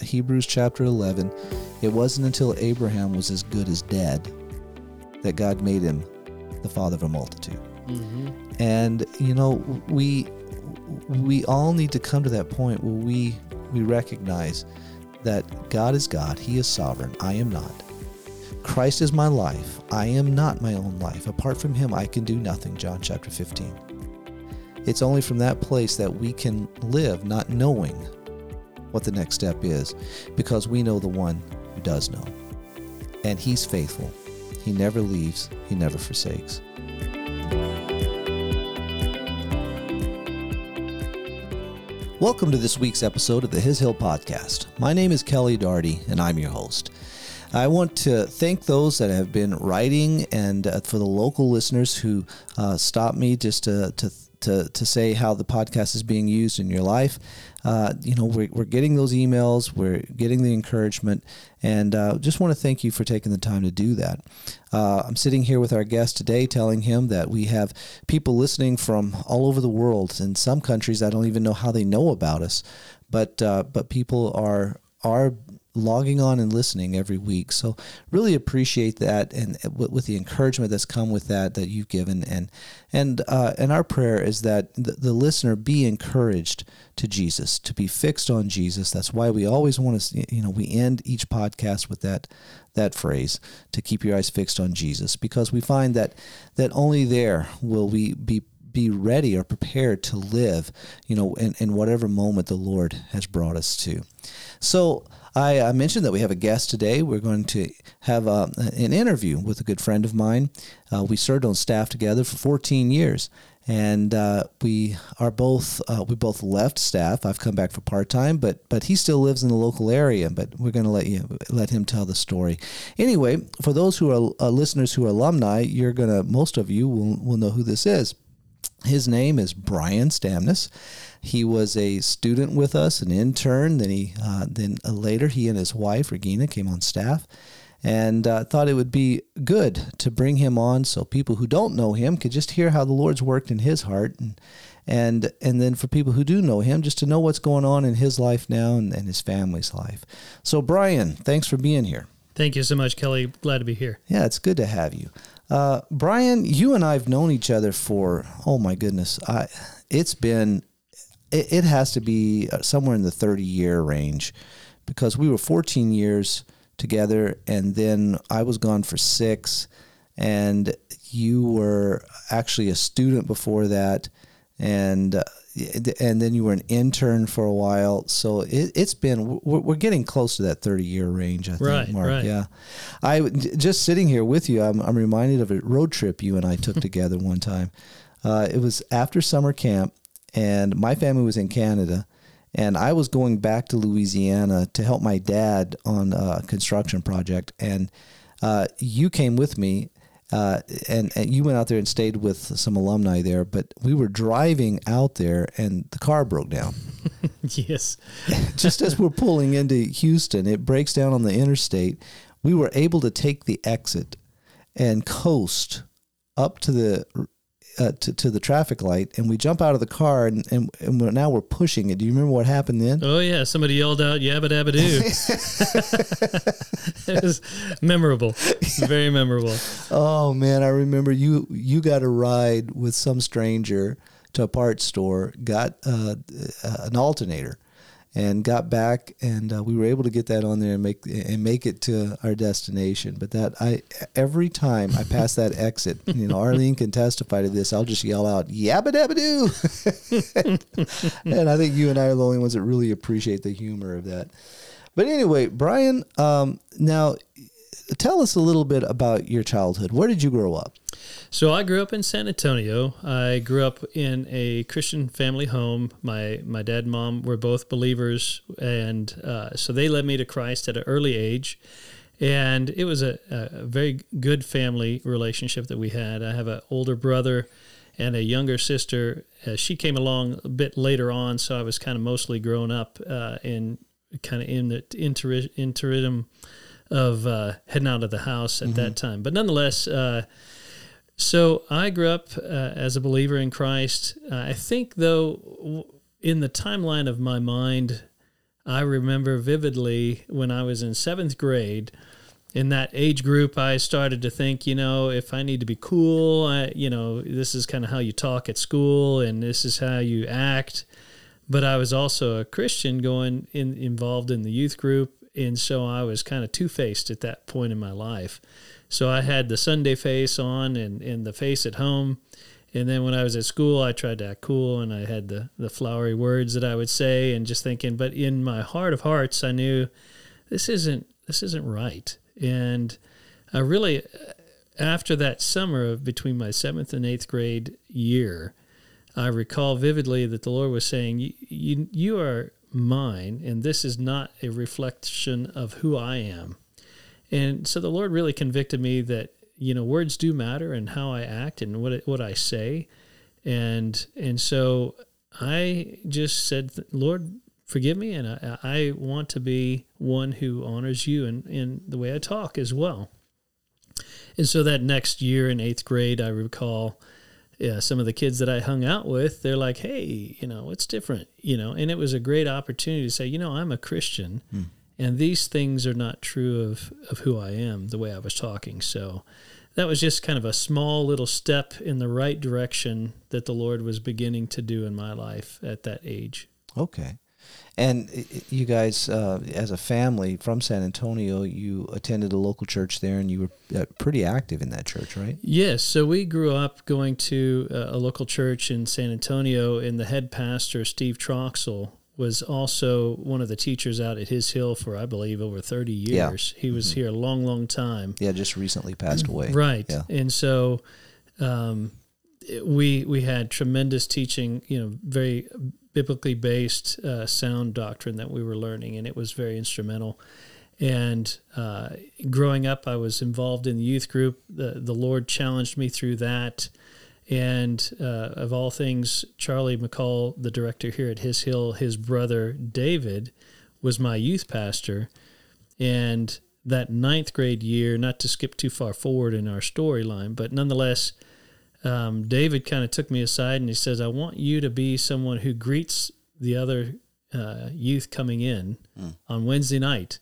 Hebrews chapter 11, it wasn't until Abraham was as good as dead that God made him the father of a multitude. Mm-hmm. And you know, we we all need to come to that point where we we recognize that God is God, He is sovereign, I am not. Christ is my life, I am not my own life. Apart from Him, I can do nothing. John chapter 15. It's only from that place that we can live not knowing what the next step is because we know the one who does know. And He's faithful. He never leaves, He never forsakes. Welcome to this week's episode of the His Hill Podcast. My name is Kelly Darty, and I'm your host. I want to thank those that have been writing and uh, for the local listeners who uh, stopped me just to, to to, to say how the podcast is being used in your life. Uh, you know, we're, we're getting those emails, we're getting the encouragement, and uh, just want to thank you for taking the time to do that. Uh, I'm sitting here with our guest today telling him that we have people listening from all over the world. In some countries, I don't even know how they know about us, but, uh, but people are, are logging on and listening every week. So really appreciate that, and with the encouragement that's come with that that you've given, and and uh, and our prayer is that the, the, listener be encouraged to Jesus, to be fixed on Jesus. That's why we always want to, you know, we end each podcast with that that phrase to keep your eyes fixed on Jesus, because we find that that only there will we be be ready or prepared to live, you know, in, in whatever moment the Lord has brought us to. So I, I, mentioned that we have a guest today. We're going to have uh, an interview with a good friend of mine. Uh, we served on staff together for 14 years, and uh, we are both uh, we both left staff. I've come back for part time, but but he still lives in the local area. But we're going to let you let him tell the story. Anyway, for those who are uh, listeners who are alumni, you're gonna most of you will will know who this is. His name is Brian Stamness. He was a student with us, an intern. Then he, uh, then uh, later, he and his wife Regina came on staff, and uh, thought it would be good to bring him on so people who don't know him could just hear how the Lord's worked in his heart, and and and then for people who do know him, just to know what's going on in his life now and, and his family's life. So, Brian, thanks for being here. Thank you so much, Kelly. Glad to be here. Yeah, it's good to have you. Uh, Brian, you and I have known each other for oh my goodness, I it's been it, it has to be uh, somewhere in the 30 year range because we were 14 years together and then I was gone for six and you were actually a student before that and uh, and then you were an intern for a while so it, has been we're, we're, getting close to that 30 year range i think right, mark right. yeah i just sitting here with you I'm, I'm reminded of a road trip you and i took together one time uh, it was after summer camp and my family was in Canada, and I was going back to Louisiana to help my dad on a construction project, and uh, you came with me. Uh, and, and you went out there and stayed with some alumni there, but we were driving out there and the car broke down. yes. Just as we're pulling into Houston, it breaks down on the interstate. We were able to take the exit and coast up to the uh, to, to the traffic light and we jump out of the car and, and, and we're, now we're pushing it. Do you remember what happened then? Oh, yeah. Somebody yelled out, Yabba Dabba Doo. it was memorable. Very memorable. Oh, man. I remember you, you got a ride with some stranger to a parts store, got uh, an alternator and got back and uh, we were able to get that on there and make and make it to our destination. But that i every time i pass that exit you know arlene can testify to this i'll just yell out yabba dabba doo and i think you and i are the only ones that really appreciate the humor of that. But anyway brian um, now tell us a little bit about your childhood where did you grow up so I grew up in San Antonio. I grew up in a Christian family home. My my dad and mom were both believers, and uh, so they led me to Christ at an early age. And it was a, a very good family relationship that we had. I have an older brother and a younger sister. Uh, she came along a bit later on, so I was kind of mostly grown up uh, in kind of in the inter- interim of uh, heading out of the house at mm-hmm. that time. But nonetheless, uh, so I grew up uh, as a believer in Christ. Uh, I think, though, in the timeline of my mind, I remember vividly when I was in seventh grade. In that age group, I started to think, you know, if I need to be cool, I, you know, this is kind of how you talk at school, and this is how you act. But I was also a Christian, going in involved in the youth group, and so I was kind of two faced at that point in my life. So I had the Sunday face on and, and the face at home. And then when I was at school, I tried to act cool and I had the, the flowery words that I would say and just thinking, but in my heart of hearts, I knew this isn't, this isn't right. And I really, after that summer of between my seventh and eighth grade year, I recall vividly that the Lord was saying, you, you, you are mine, and this is not a reflection of who I am. And so the Lord really convicted me that you know words do matter and how I act and what what I say, and and so I just said, Lord, forgive me, and I, I want to be one who honors you in, in the way I talk as well. And so that next year in eighth grade, I recall yeah, some of the kids that I hung out with, they're like, hey, you know, it's different? You know, and it was a great opportunity to say, you know, I'm a Christian. Hmm and these things are not true of, of who I am, the way I was talking. So that was just kind of a small little step in the right direction that the Lord was beginning to do in my life at that age. Okay. And you guys, uh, as a family from San Antonio, you attended a local church there and you were uh, pretty active in that church, right? Yes. So we grew up going to a local church in San Antonio, and the head pastor, Steve Troxel, was also one of the teachers out at His Hill for, I believe, over 30 years. Yeah. He was mm-hmm. here a long, long time. Yeah, just recently passed away. right. Yeah. And so um, we we had tremendous teaching, you know, very biblically based, uh, sound doctrine that we were learning, and it was very instrumental. And uh, growing up, I was involved in the youth group. The, the Lord challenged me through that. And uh, of all things, Charlie McCall, the director here at His Hill, his brother David was my youth pastor. And that ninth grade year, not to skip too far forward in our storyline, but nonetheless, um, David kind of took me aside and he says, I want you to be someone who greets the other uh, youth coming in mm. on Wednesday night.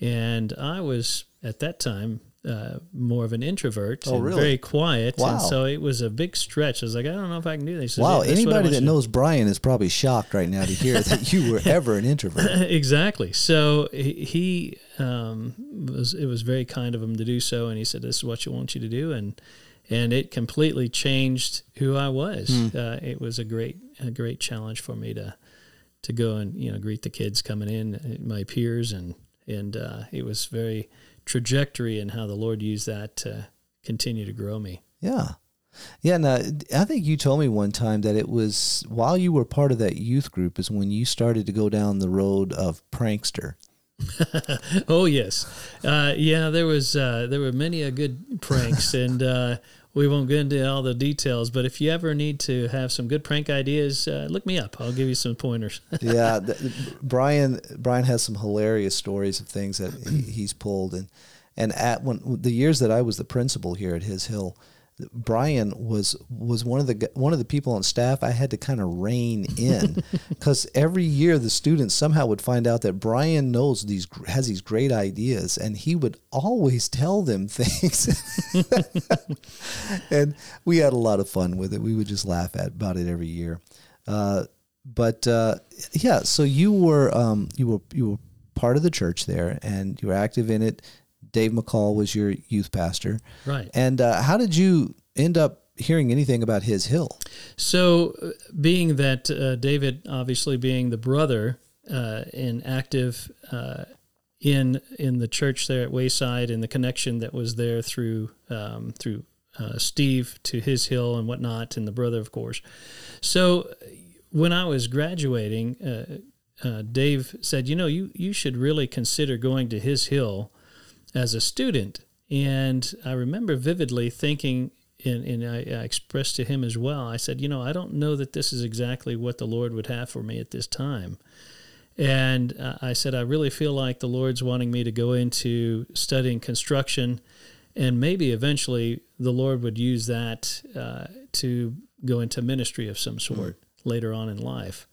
And I was at that time uh, more of an introvert oh, and really? very quiet. Wow. And so it was a big stretch. I was like, I don't know if I can do this. wow. Anybody that knows Brian is probably shocked right now to hear that you were ever an introvert. exactly. So he, um, was, it was very kind of him to do so. And he said, this is what you want you to do. And, and it completely changed who I was. Hmm. Uh, it was a great, a great challenge for me to, to go and, you know, greet the kids coming in, uh, my peers. And, and, uh, it was very, trajectory and how the Lord used that to continue to grow me. Yeah. Yeah, now I think you told me one time that it was while you were part of that youth group is when you started to go down the road of prankster. oh yes, uh, yeah. There was uh, there were many a good pranks, and uh, we won't get into all the details, but if you ever need to have some good prank ideas, uh, look me up. I'll give you some pointers. yeah, Brian Brian has some hilarious stories of things that he, he's pulled, and and at when the years that I was the principal here at His Hill, Brian was was one of the one of the people on staff I had to kind of rein in because every year the students somehow would find out that Brian knows these has these great ideas and he would always tell them things. And we had a lot of fun with it. We would just laugh at about it every year. Uh, but uh, yeah so you were um, you were you were part of the church there and you were active in it Dave McCall was your youth pastor. Right. And uh, how did you end up hearing anything about his hill? So, uh, being that uh, David, obviously being the brother uh, and active uh, in in the church there at Wayside, and the connection that was there through um, through uh, Steve to his hill and whatnot, and the brother, of course. So, when I was graduating. Dave said, "You know, you you should really consider going to his hill as a student. And I remember vividly thinking, and, and I, I, expressed to him as well, I said, you know, I don't know that this is exactly what the Lord would have for me at this time. And uh, I said, I really feel like the Lord's wanting me to go into studying construction, and maybe eventually the Lord would use that uh, to go into ministry of some sort mm. later on in life.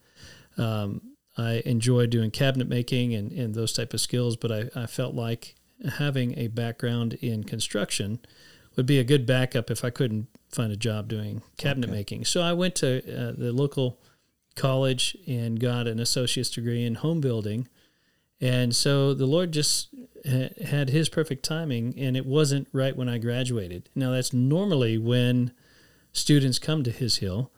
Um, I enjoy doing cabinet making and, and those type of skills, but I, I felt like having a background in construction would be a good backup if I couldn't find a job doing cabinet okay. making. So I went to uh, the local college and got an associate's degree in home building. And so the Lord just had his perfect timing, and it wasn't right when I graduated. Now, that's normally when students come to His Hill,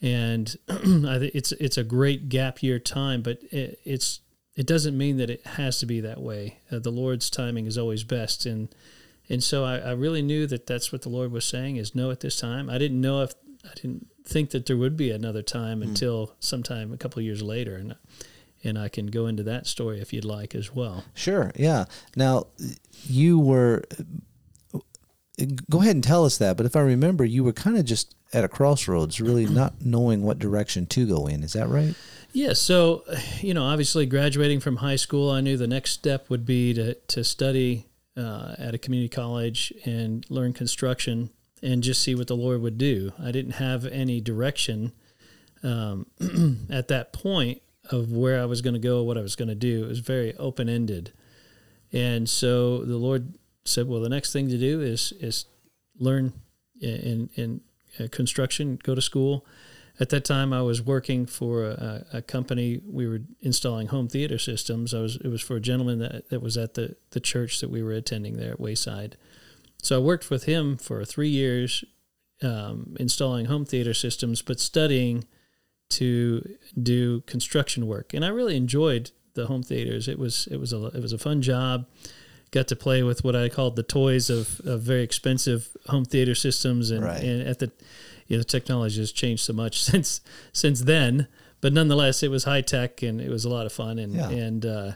and it's it's a great gap year time, but it, it's it doesn't mean that it has to be that way. Uh, the Lord's timing is always best, and and so I, I, really knew that that's what the Lord was saying is no at this time. I didn't know if I didn't think that there would be another time mm. until sometime a couple of years later, and and I can go into that story if you'd like as well. Sure. Yeah. Now you were. Go ahead and tell us that. But if I remember, you were kind of just at a crossroads, really not knowing what direction to go in. Is that right? Yeah, so you know, obviously graduating from high school, I knew the next step would be to to study uh, at a community college and learn construction and just see what the Lord would do. I didn't have any direction um, at that point of where I was going to go, what I was going to do. It was very open ended, and so the Lord said, "Well, the next thing to do is is learn in in uh, construction, go to school." At that time I was working for a, a, company. We were installing home theater systems. I was it was for a gentleman that, that was at the, the church that we were attending there at Wayside. So I worked with him for three years, um, installing home theater systems, but studying to do construction work. And I really enjoyed the home theaters. It was it was a it was a fun job. Got to play with what I called the toys of, of very expensive home theater systems, and, right. and at the you know, technology has changed so much since since then. But nonetheless, it was high tech and it was a lot of fun. And yeah. and uh,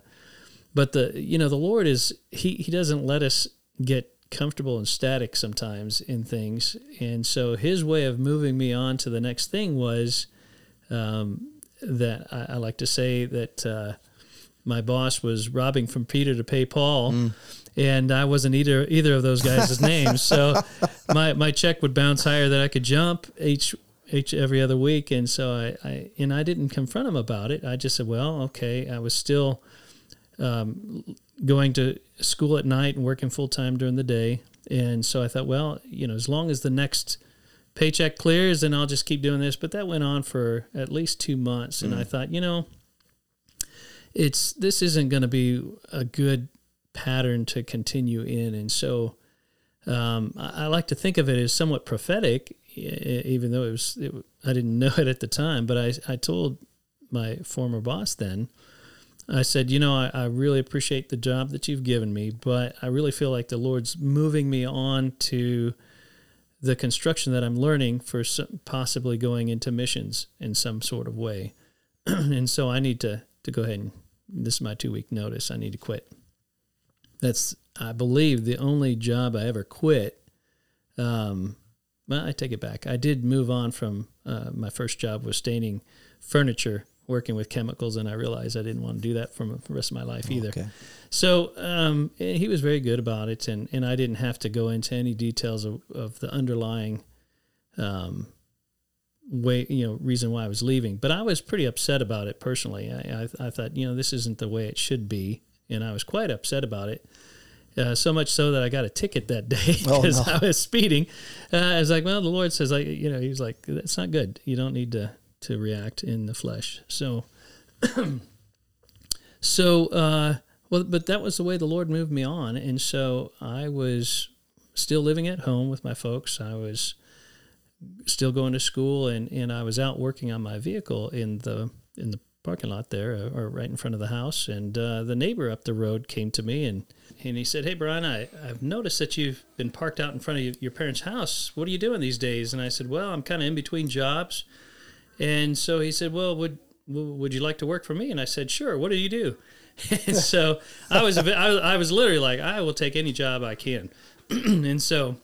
but the you know the Lord is he he doesn't let us get comfortable and static sometimes in things. And so His way of moving me on to the next thing was um, that I, I, like to say that. Uh, my boss was robbing from Peter to pay Paul, mm and I wasn't either either of those guys' names. So my my check would bounce higher than I could jump each each every other week, and so I, I and I didn't confront him about it. I just said, well, okay, I was still um, going to school at night and working full time during the day, and so I thought, well, you know, as long as the next paycheck clears, then I'll just keep doing this. But that went on for at least two months, and mm. I thought, you know, it's this isn't going to be a good pattern to continue in. And so um, I, I, like to think of it as somewhat prophetic, even though it was it, I didn't know it at the time. But I, I told my former boss then, I said, you know, I, I really appreciate the job that you've given me, but I really feel like the Lord's moving me on to the construction that I'm learning for some, possibly going into missions in some sort of way. and so I need to, to go ahead and this is my two week notice. I need to quit that's I believe the only job I ever quit. Um, well, I take it back. I did move on from uh, my first job was staining furniture, working with chemicals, and I realized I didn't want to do that for the rest of my life either. Okay. So um, he was very good about it, and, and I didn't have to go into any details of, of the underlying um, way, you know, reason why I was leaving. But I was pretty upset about it personally. I, I, I thought, you know, this isn't the way it should be and I was quite upset about it. Uh, so much so that I got a ticket that day because oh, no. I was speeding. Uh, I was like, well, the Lord says, I, you know, He's like, that's not good. You don't need to to react in the flesh. So, so, uh, well, but that was the way the Lord moved me on, and so I was still living at home with my folks. I was still going to school, and and I was out working on my vehicle in the in the parking lot there, uh, or right in front of the house. And uh, the neighbor up the road came to me and, and he said, Hey, Brian, I, I've noticed that you've been parked out in front of your parents' house. What are you doing these days? And I said, Well, I'm kind of in between jobs. And so he said, Well, would would you like to work for me? And I said, Sure. What do you do? and so I was, I, I was literally like, I will take any job I can. and so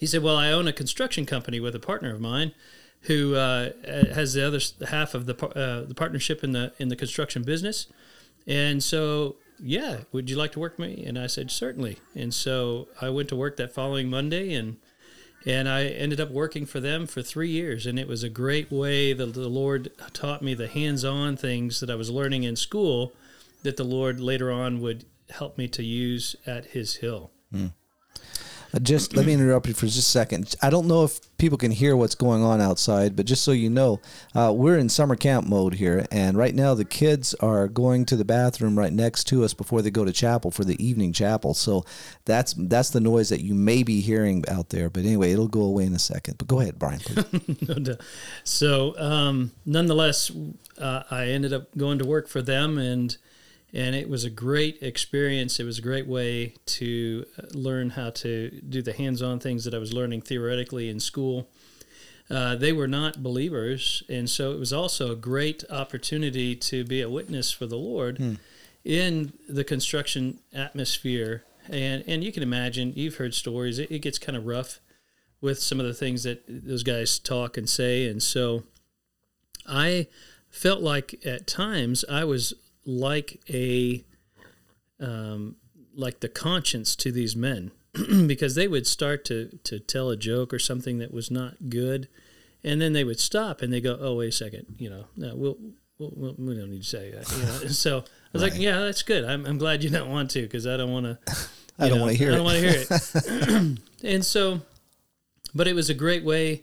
he said, Well, I own a construction company with a partner of mine who uh, has the other half of the uh, the partnership in the in the construction business, and so yeah, would you like to work me? And I said certainly. And so I went to work that following Monday, and and I ended up working for them for three years, and it was a great way that the Lord taught me the hands-on things that I was learning in school, that the Lord later on would help me to use at His Hill. Uh, just let me interrupt you for just a second. I don't know if people can hear what's going on outside, but just so you know, uh, we're in summer camp mode here, and right now the kids are going to the bathroom right next to us before they go to chapel for the evening chapel. So that's that's the noise that you may be hearing out there. But anyway, it'll go away in a second. But go ahead, Brian. Please. so, um, nonetheless, uh, I ended up going to work for them and and it was a great experience. It was a great way to uh, learn how to do the hands-on things that I was learning theoretically in school. Uh, they were not believers, and so it was also a great opportunity to be a witness for the Lord hmm. in the construction atmosphere. And and you can imagine, you've heard stories. It, it gets kind of rough with some of the things that those guys talk and say, and so I felt like at times I was like a um, like the conscience to these men because they would start to to tell a joke or something that was not good, and then they would stop and they go, "Oh, wait a second, you know, no, we'll, we'll, we don't need to say that." You know? so I was right. like, "Yeah, that's good. I'm, I'm glad you don't want to because I don't want to. I don't want to hear I don't want to hear it." and so, but it was a great way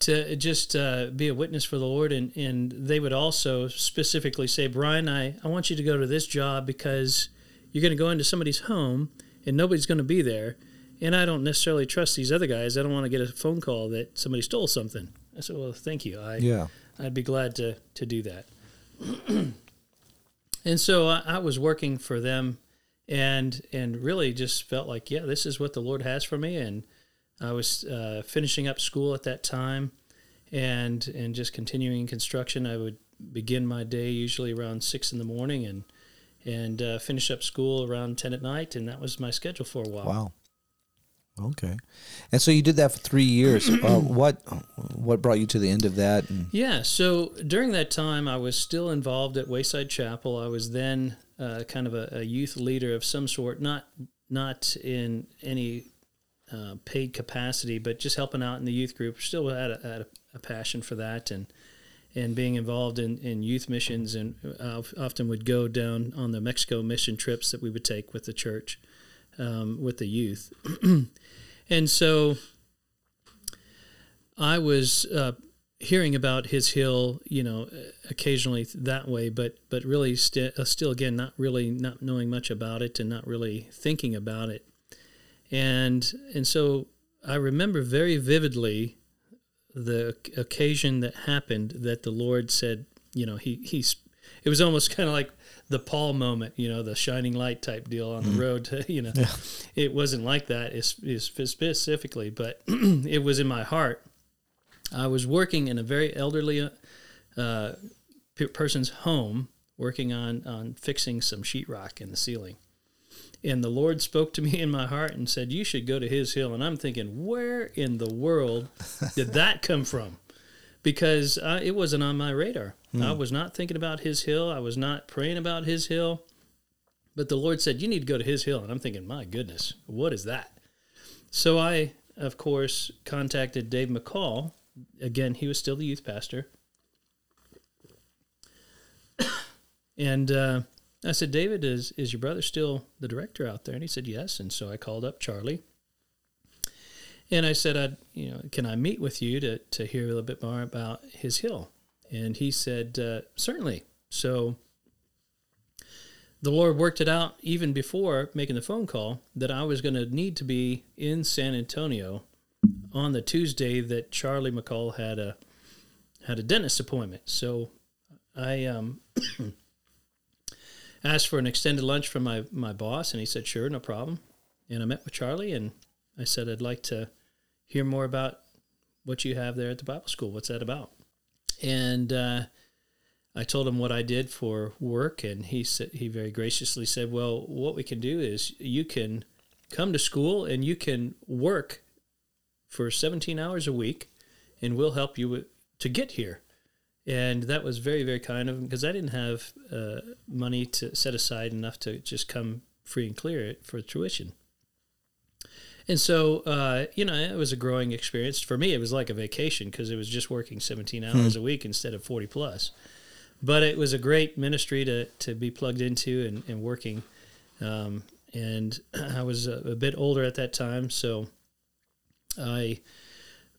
to just uh, be a witness for the Lord. And, and they would also specifically say, Brian, I, I want you to go to this job because you're going to go into somebody's home and nobody's going to be there. And I don't necessarily trust these other guys. I don't want to get a phone call that somebody stole something. I said, well, thank you. I, yeah. I'd be glad to, to do that. and so I, I was working for them and, and really just felt like, yeah, this is what the Lord has for me. And, I was uh, finishing up school at that time, and and just continuing construction. I would begin my day usually around six in the morning, and and uh, finish up school around ten at night, and that was my schedule for a while. Wow. Okay, and so you did that for three years. uh, what what brought you to the end of that? And- yeah, so during that time, I was still involved at Wayside Chapel. I was then uh, kind of a, a, youth leader of some sort, not not in any uh, paid capacity, but just helping out in the youth group. Still had a, had a, passion for that and and being involved in, in youth missions and uh, often would go down on the Mexico mission trips that we would take with the church um, with the youth. and so I was uh, hearing about his hill, you know, occasionally that way, but but really st- uh, still again not really not knowing much about it and not really thinking about it and and so I remember very vividly the occasion that happened that the Lord said, you know, he he's it was almost kind of like the Paul moment, you know, the shining light type deal on the mm. road to, you know, yeah. it wasn't like that is specifically, but it was in my heart. I was working in a very elderly uh, person's home, working on on fixing some sheetrock in the ceiling, and the Lord spoke to me in my heart and said, You should go to his hill. And I'm thinking, Where in the world did that come from? Because uh, it wasn't on my radar. Hmm. I was not thinking about his hill. I was not praying about his hill. But the Lord said, You need to go to his hill. And I'm thinking, My goodness, what is that? So I, of course, contacted Dave McCall. Again, he was still the youth pastor. and, uh, I said, David, is, is your brother still the director out there? And he said, yes. And so I called up Charlie. And I said, I, you know, can I meet with you to, to hear a little bit more about his hill? And he said, uh, certainly. So the Lord worked it out even before making the phone call that I was going to need to be in San Antonio on the Tuesday that Charlie McCall had a had a dentist appointment. So I um asked for an extended lunch from my, my boss, and he said, sure, no problem. And I met with Charlie, and I said, I'd like to hear more about what you have there at the Bible school. What's that about? And uh, I told him what I did for work, and he said he very graciously said, "Well, what we can do is you can come to school and you can work for 17 hours a week, and we'll help you to get here." And that was very very kind of him because I didn't have uh, money to set aside enough to just come free and clear it for tuition. And so, uh, you know, it was a growing experience. For me, it was like a vacation because it was just working 17 hours a week instead of 40 plus. But it was a great ministry to, to be plugged into and, and working. Um, and I was a, a, bit older at that time, so I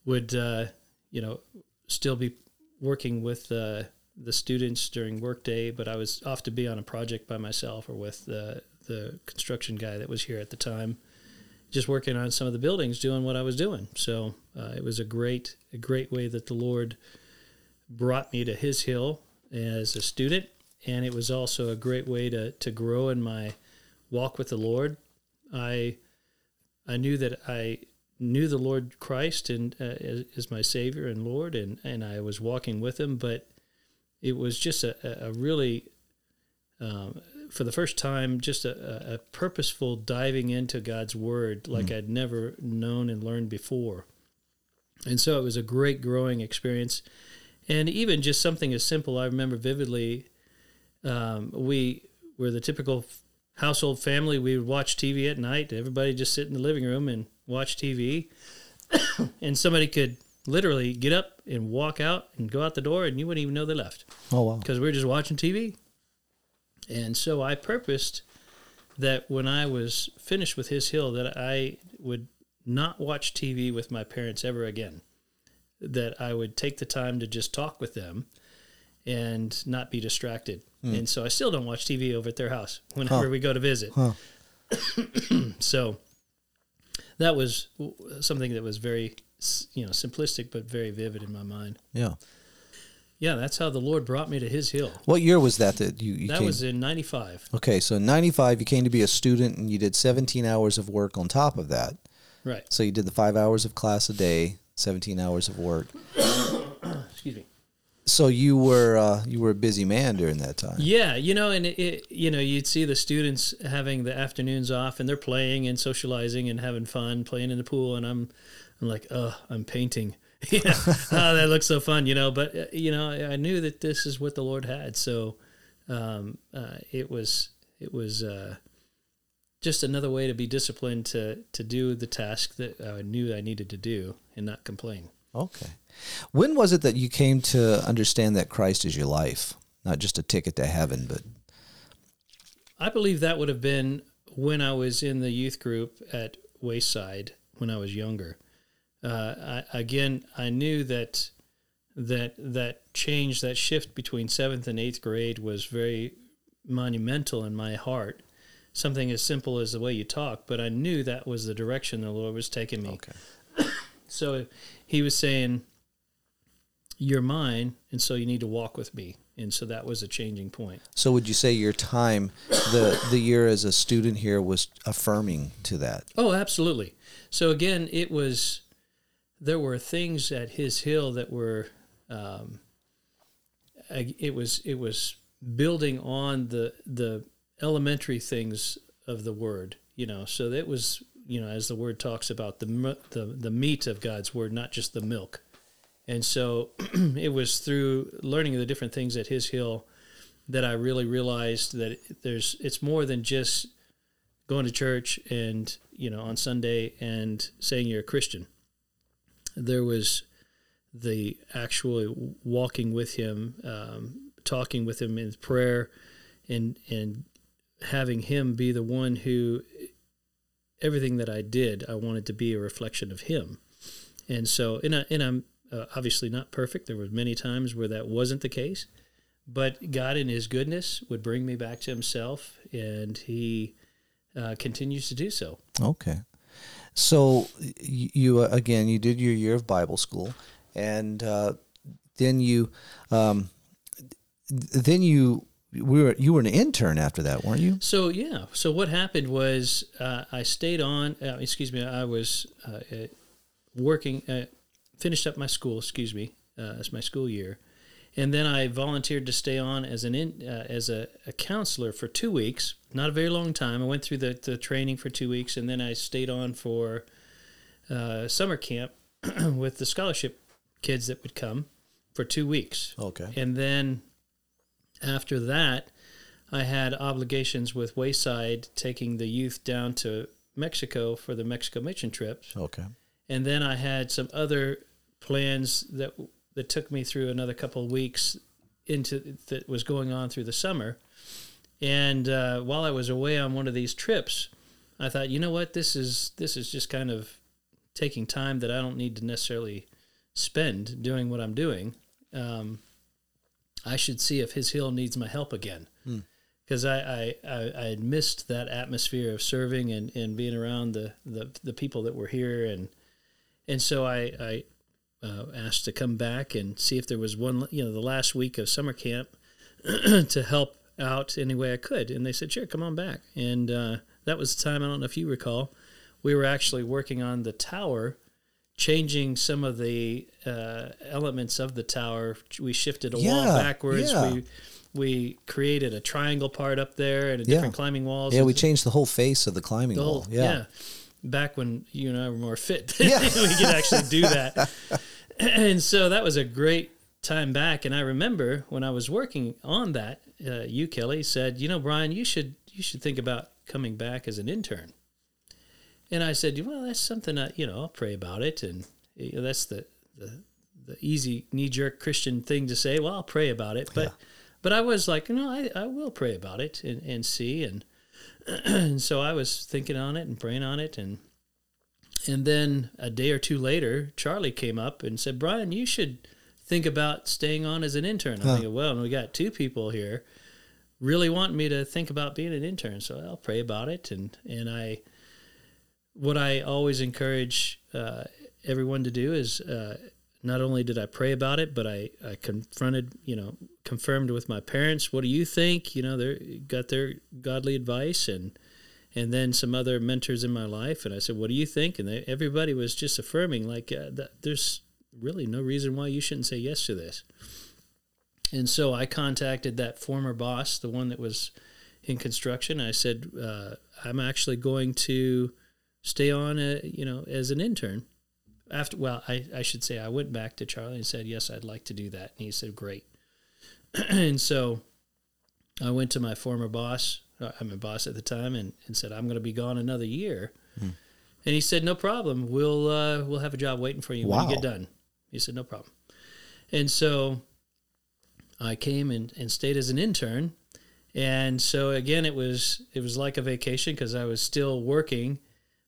would, uh, you know, still be working with uh, the students during workday, but I was off to be on a project by myself or with the, the construction guy that was here at the time just working on some of the buildings, doing what I was doing. So uh, it was a great, a great way that the Lord brought me to His Hill as a student, and it was also a great way to to grow in my walk with the Lord. I I knew that I knew the Lord Christ and uh, as, as, my Savior and Lord, and and I was walking with Him, but it was just a, a really um, for the first time, just a, a purposeful diving into God's Word like mm. I'd never known and learned before. And so it was a great growing experience. And even just something as simple, I remember vividly, um, we were the typical household family. We would watch TV at night. Everybody just sit in the living room and watch TV. and somebody could literally get up and walk out and go out the door, and you wouldn't even know they left. Oh, wow. Because we were just watching TV. And so I purposed that when I was finished with His Hill, that I would not watch TV with my parents ever again. That I would take the time to just talk with them and not be distracted. Mm. And so I still don't watch TV over at their house whenever huh. we go to visit. Huh. so that was something that was very, you know, simplistic but very vivid in my mind. Yeah. Yeah, that's how the Lord brought me to His hill. What year was that that you, you that came? was in '95. Okay, so in '95 you came to be a student and you did 17 hours of work on top of that. Right. So you did the five hours of class a day, 17 hours of work. Excuse me. So you were uh, you were a busy man during that time. Yeah, you know, and it, it, you know you'd see the students having the afternoons off and they're playing and socializing and having fun, playing in the pool, and I'm I'm like, oh, I'm painting yeah, oh, that looks so fun, you know. But uh, you know, I knew that this is what the Lord had, so um, uh, it was it was uh, just another way to be disciplined to to do the task that I knew I needed to do and not complain. Okay, when was it that you came to understand that Christ is your life, not just a ticket to heaven, but I believe that would have been when I was in the youth group at Wayside when I was younger uh, I, again, I knew that that that change, that shift between seventh and eighth grade was very monumental in my heart. Something as simple as the way you talk, but I knew that was the direction the Lord was taking me. Okay. So He was saying, "You're mine, and so you need to walk with me." And so that was a changing point. So would you say your time, the the year as a student here, was affirming to that? Oh, absolutely. So again, it was there were things at his hill that were um, it was it was building on the the elementary things of the word you know so that was you know as the word talks about the the the meat of God's word not just the milk. And so it was through learning the different things at his hill that I really realized that there's it's more than just going to church and you know on Sunday and saying you're a Christian. There was the actual walking with him, um, talking with him in prayer, and and having him be the one who everything that I did, I wanted to be a reflection of him. And so, and, I, and I'm uh, obviously not perfect. There were many times where that wasn't the case, but God in His goodness would bring me back to Himself, and He uh, continues to do so. Okay. So you uh, again, you did your year of Bible school, and uh, then you, um, then you we were you were an intern after that, weren't you? So yeah. So what happened was uh, I stayed on. Uh, excuse me. I was uh, working. Uh, finished up my school. Excuse me. as my school year, and then I volunteered to stay on as an in, uh, as a, a, counselor for two weeks. Not a very long time. I went through the, the training for two weeks, and then I stayed on for uh, summer camp with the scholarship kids that would come for two weeks. Okay. And then after that, I had obligations with Wayside, taking the youth down to Mexico for the Mexico mission trips, Okay. and then I had some other plans that that took me through another couple of weeks into that was going on through the summer. And uh, while I was away on one of these trips, I thought, you know what, this is this is just kind of taking time that I don't need to necessarily spend doing what I'm doing. Um, I should see if His Hill needs my help again. Because I, I, I, I had missed that atmosphere of serving and, and being around the, the, the people that were here. And, and so I, I uh, asked to come back and see if there was one, you know, the last week of summer camp to help out any way I could. And they said, sure, come on back. And uh, that was the time, I don't know if you recall, we were actually working on the tower, changing some of the uh, elements of the tower. We shifted a wall backwards. yeah. We, we created a triangle part up there and a Yeah. different climbing walls. Yeah, we changed the whole face of the climbing the wall. whole- Yeah. Back when you and I were more fit, Yeah. we could actually do that. and so that was a great time back. And I remember when I was working on that, uh, you Kelly said, "You know, Brian, you should you should think about coming back as an intern." And I said, "Well, that's something I, you know, I'll pray about it." And you know, that's the the, the easy knee jerk Christian thing to say. Well, I'll pray about it, but but I was like, no, I, I will pray about it and, and see and and so I was thinking on it and praying on it and and then a day or two later, Charlie came up and said, "Brian, you should think about staying on as an intern." I'm thinking, well, we got two people here really want me to think about being an intern, so I'll pray about it. And and I, what I always encourage uh, everyone to do is. Uh, not only did I pray about it, but I, I confronted, you know, confirmed with my parents. What do you think? You know, they got their godly advice and and then some other mentors in my life. And I said, "What do you think?" And they, everybody was just affirming, like, uh, there's really no reason why you shouldn't say yes to this. And so I contacted that former boss, the one that was in construction. I said, uh, "I'm actually going to stay on, a, you know, as an intern." After, well, I, I should say I went back to Charlie and said, "Yes, I'd like to do that." And he said, "Great." and so I went to my former boss, uh, I'm a boss at the time, and, and said, I'm going to be gone another year. And he said, No problem. We'll uh, we'll have a job waiting for you when Wow. you get done. He said, No problem. And so I came and, and stayed as an intern. And so again, it was it was like a vacation because I was still working,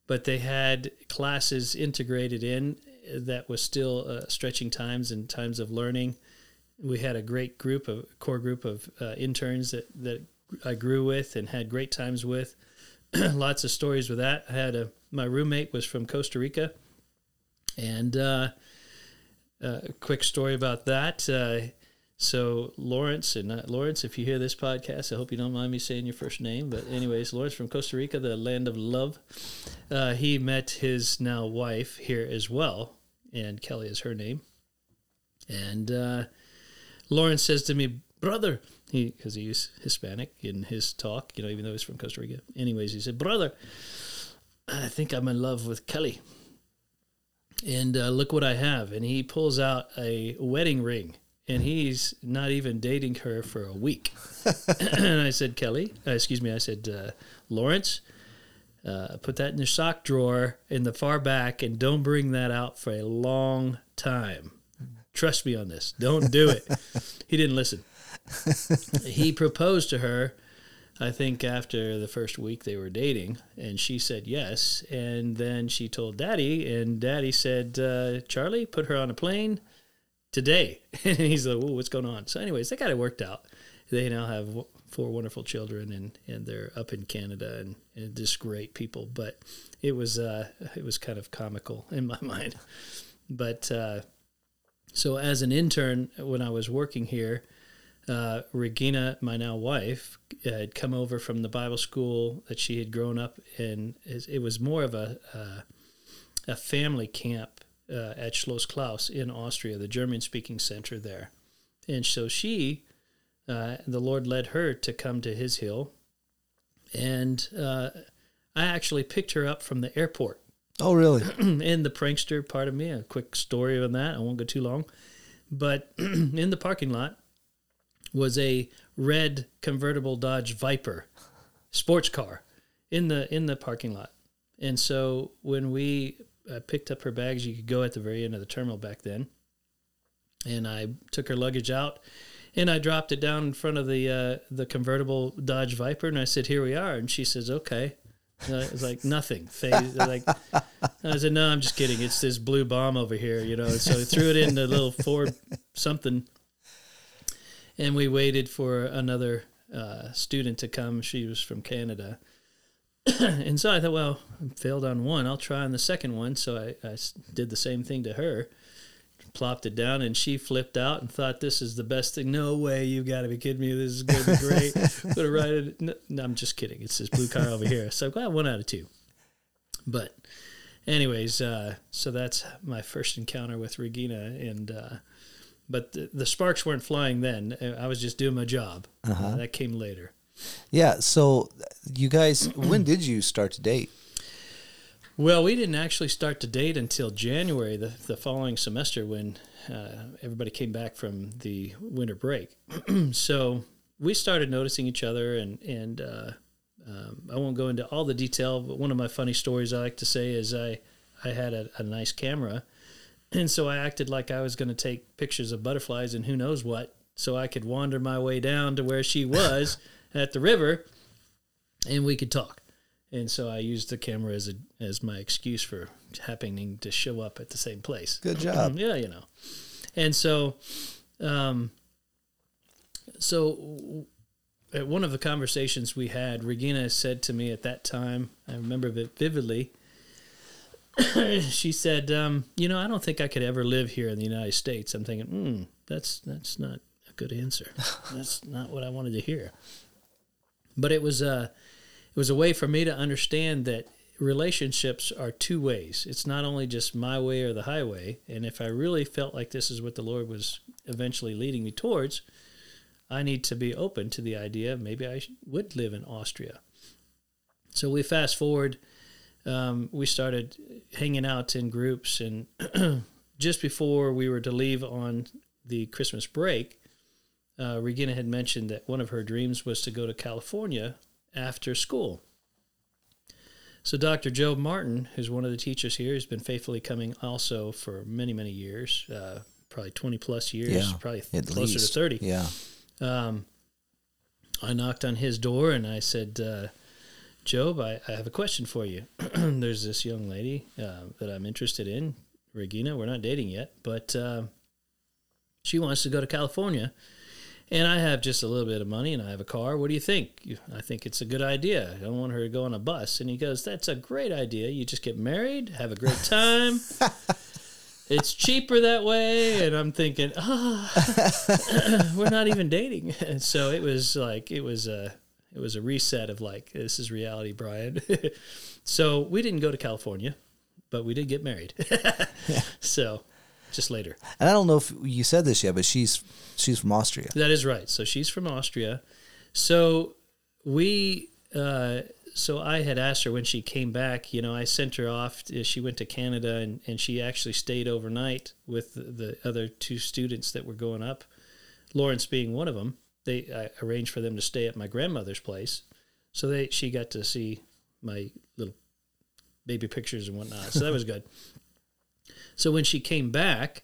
but they had classes integrated in that was still uh, stretching times and times of learning we had a great group of core group of uh, interns that, that I grew with and had great times with. Lots of stories with that. I had a my roommate was from Costa Rica, and uh, uh, a quick story about that. So Lawrence and uh, Lawrence, if you hear this podcast, I hope you don't mind me saying your first name. But anyways, Lawrence from Costa Rica, the land of love. Uh, he met his now wife here as well, and Kelly is her name. And uh, Lawrence says to me, brother, he because he's Hispanic in his talk, you know, even though he's from Costa Rica. Anyways, he said, brother, I think I'm in love with Kelly. And uh, look what I have. And he pulls out a wedding ring, and he's not even dating her for a week. and I said, Kelly, uh, excuse me, I said, uh, Lawrence, uh, put that in your sock drawer in the far back, and don't bring that out for a long time. Trust me on this. Don't do it. he didn't listen. he proposed to her, I think, after the first week they were dating, and she said yes. And then she told Daddy, and Daddy said, uh, Charlie, put her on a plane today. and he's like, Whoa, what's going on? So, anyways, they got it worked out. They now have four wonderful children, and, and they're up in Canada, and, and just great people. But it was uh, it was kind of comical in my mind. But uh, so as an intern, when I was working here, uh, Regina, my now wife, had come over from the Bible school that she had grown up in. It was more of a uh, a family camp uh, at Schloss Klaus in Austria, the German speaking center there. And so she, uh, the Lord led her to come to His Hill, and uh, I actually picked her up from the airport Oh, really? in the prankster part of me, a quick story on that. I won't go too long. But in the parking lot was a red convertible Dodge Viper sports car in the in the parking lot. And so when we uh, picked up her bags, you could go at the very end of the terminal back then. And I took her luggage out and I dropped it down in front of the uh, the convertible Dodge Viper, and I said, "Here we are." And she says, "Okay." I was like, "Nothing." Like, I said, "No, I'm just kidding. It's this blue bomb over here, you know." So I threw it in the little Ford something, and we waited for another uh, student to come. She was from Canada. and so I thought, well, I failed on one. I'll try on the second one. So I, I did the same thing to her plopped it down, and she flipped out and thought this is the best thing. No way, You've got to be kidding me! This is going to be great. Put it right. In, no, no, I'm just kidding. It's this blue car over here. So well, one out of two. But, anyways, uh, so that's my first encounter with Regina, and uh, but the, the, sparks weren't flying then. I was just doing my job. Uh-huh. Uh, that came later. Yeah. So, you guys, when did you start to date? Well, we didn't actually start to date until January, the, the following semester, when uh, everybody came back from the winter break. so we started noticing each other, and and uh, um, I won't go into all the detail, but one of my funny stories I like to say is I I had a, a nice camera, and so I acted like I was going to take pictures of butterflies and who knows what, so I could wander my way down to where she was at the river, and we could talk and so I used the camera as a as my excuse for happening to show up at the same place. Good job. yeah, you know, and so, um, so at one of the conversations we had, Regina said to me at that time, I remember it vividly. she said, um, "You know, I don't think I could ever live here in the United States." I'm thinking, hmm, that's that's not a good answer. that's not what I wanted to hear. But it was uh, it was a way for me to understand that relationships are two ways. It's not only just my way or the highway. And if I really felt like this is what the Lord was eventually leading me towards, I need to be open to the idea maybe I would live in Austria. So we fast forward, um, we started hanging out in groups, and just before we were to leave on the Christmas break, uh, Regina had mentioned that one of her dreams was to go to California after school. So Dr. Joe Martin, who's one of the teachers here, has been faithfully coming also for many, many years, uh, probably 20 plus years, yeah, probably closer least. to 30. Yeah. Um, I knocked on his door and I said, uh, Joe, I, I, have a question for you. There's this young lady uh, that I'm interested in, Regina. We're not dating yet, but uh, she wants to go to California and I have just a little bit of money and I have a car. What do you think? I think it's a good idea. I don't want her to go on a bus. And he goes, That's a great idea. You just get married, have a great time. it's cheaper that way. And I'm thinking, oh, we're not even dating. And so it was like, it was a, it was a reset of like, this is reality, Brian. so we didn't go to California, but we did get married. yeah. So just later. And I don't know if you said this yet, but she's she's from Austria. That is right. So she's from Austria. So we uh, so I had asked her when she came back, you know, I sent her off. She went to Canada and, and she actually stayed overnight with the, the other two students that were going up, Lawrence being one of them. They I arranged for them to stay at my grandmother's place. So they she got to see my little baby pictures and whatnot. So that was good. So when she came back,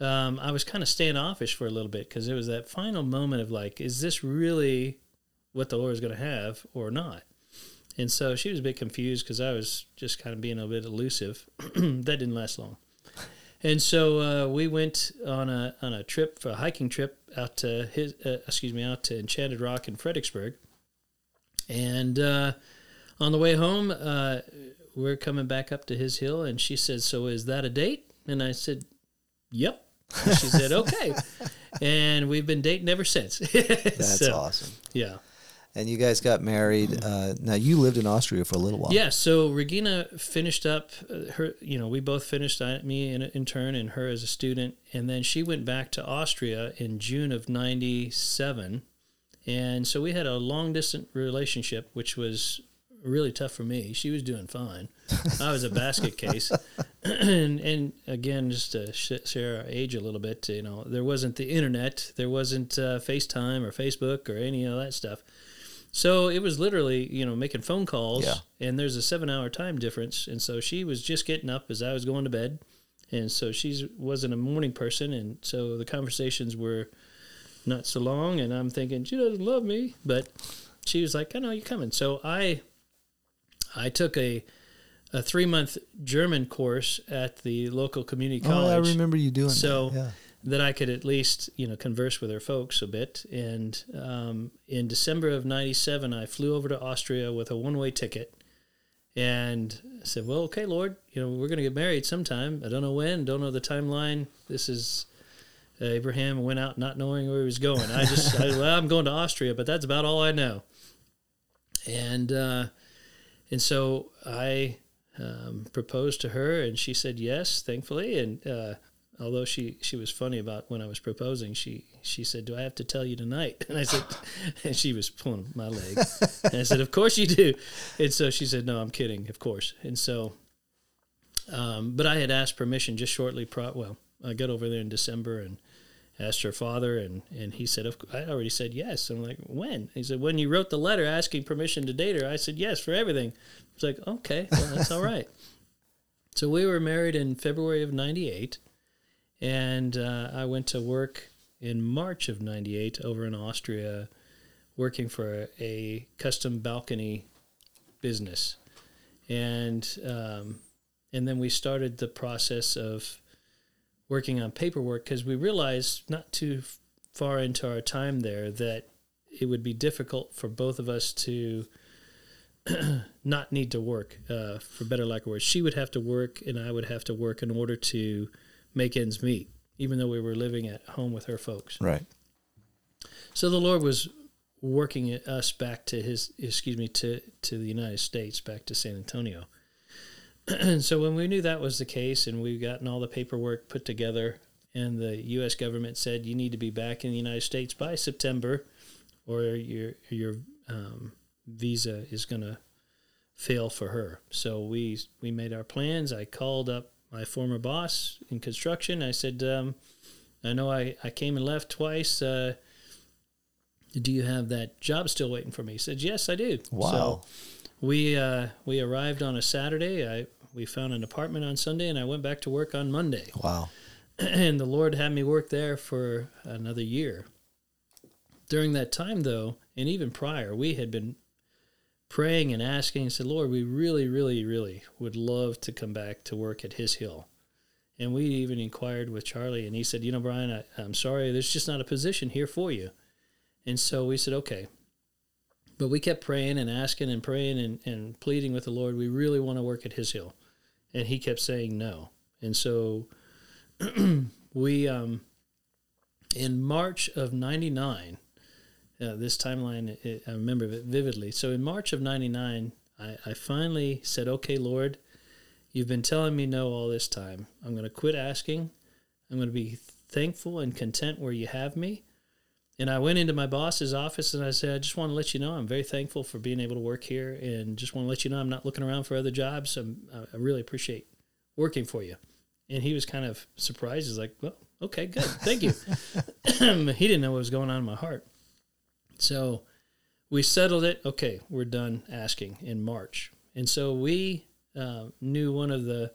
um, I was kind of standoffish for a little bit because it was that final moment of like, is this really what the Lord is going to have or not? And so she was a bit confused because I was just kind of being a bit elusive. that didn't last long. And so uh, we went on a on a trip, for a hiking trip out to his, uh, excuse me, out to Enchanted Rock in Fredericksburg. And uh, on the way home, uh, we're coming back up to his hill, and she said, "So is that a date?" And I said, "Yep." And she said, "Okay," and we've been dating ever since. That's so, awesome. Yeah. And you guys got married. Uh, now you lived in Austria for a little while. Yeah. So Regina finished up uh, her. You know, we both finished. Uh, me in intern and her as a student, and then she went back to Austria in June of '97. And so we had a long distance relationship, which was really tough for me. She was doing fine. I was a basket case, and and again, just to share our age a little bit, you know, there wasn't the internet, there wasn't uh, FaceTime or Facebook or any of that stuff. So it was literally, you know, making phone calls, Yeah. and there's a seven-hour time difference, and so she was just getting up as I was going to bed, and so she wasn't a morning person, and so the conversations were not so long, and I'm thinking she doesn't love me, but she was like, "I know you're coming." So I, I took a a three month German course at the local community college. Oh, I remember you doing So- that. Yeah. that I could at least you know converse with her folks a bit. And um, in December of '97, I flew over to Austria with a one way ticket, and I said, "Well, okay, Lord, you know we're going to get married sometime. I don't know when, don't know the timeline. This is." uh, Abraham went out not knowing where he was going. I just, I, well, I'm going to Austria, but that's about all I know. And uh, and so I um, proposed to her, and she said yes, thankfully. And uh, although she she was funny about when I was proposing, she she said, "Do I have to tell you tonight?" And I said, and she was pulling my leg. And I said, "Of course you do." And so she said, "No, I'm kidding, of course." And so, um, but I had asked permission just shortly. Pro- well, I got over there in December and asked her father, and and he said, of, "I already said yes." I'm like, "When?" He said, "When you wrote the letter asking permission to date her." I said, "Yes for everything." I was like, "Okay, well, that's all right." So we were married in February of '98, and uh, I went to work in March of '98 over in Austria, working for a custom balcony business, and um, and then we started the process of working on paperwork because we realized not too far into our time there that it would be difficult for both of us to not need to work uh, for better lack of words. She would have to work and i would have to work in order to make ends meet even though we were living at home with her folks. Right. so the lord was working us back to his excuse me to to the united states back to san antonio so when we knew that was the case and we've gotten all the paperwork put together and the US government said you need to be back in the United States by September or your your um, visa is going to fail for her. So we we made our plans. I called up my former boss in construction. I said, um, I know I, I came and left twice. Uh, do you have that job still waiting for me? He said, Yes, I do. Wow. So we uh, we arrived on a Saturday. I we found an apartment on Sunday, and I went back to work on Monday. wow. and the Lord had me work there for another year. During that time, though, and even prior, we had been praying and asking and said, Lord, we really, really, really would love to come back to work at His Hill. And we even inquired with Charlie, and he said, You know, Brian, I, I'm sorry, there's just not a position here for you. And so we said, Okay. But we kept praying and asking and praying and, and pleading with the Lord, we really want to work at His Hill. And he kept saying no. And so we um, in March of '99. Uh, this timeline, it, I remember it vividly. So in March of '99, I, I finally said, "Okay, Lord, you've been telling me no all this time. I'm going to quit asking. I'm going to be thankful and content where you have me." And I went into my boss's office and I said, I just want to let you know I'm very thankful for being able to work here and just want to let you know I'm not looking around for other jobs. I'm, I really appreciate working for you. And he was kind of surprised. He's like, well, okay, good. Thank you. he didn't know what was going on in my heart. So we settled it. Okay, we're done asking in March. And so we uh, knew one of the,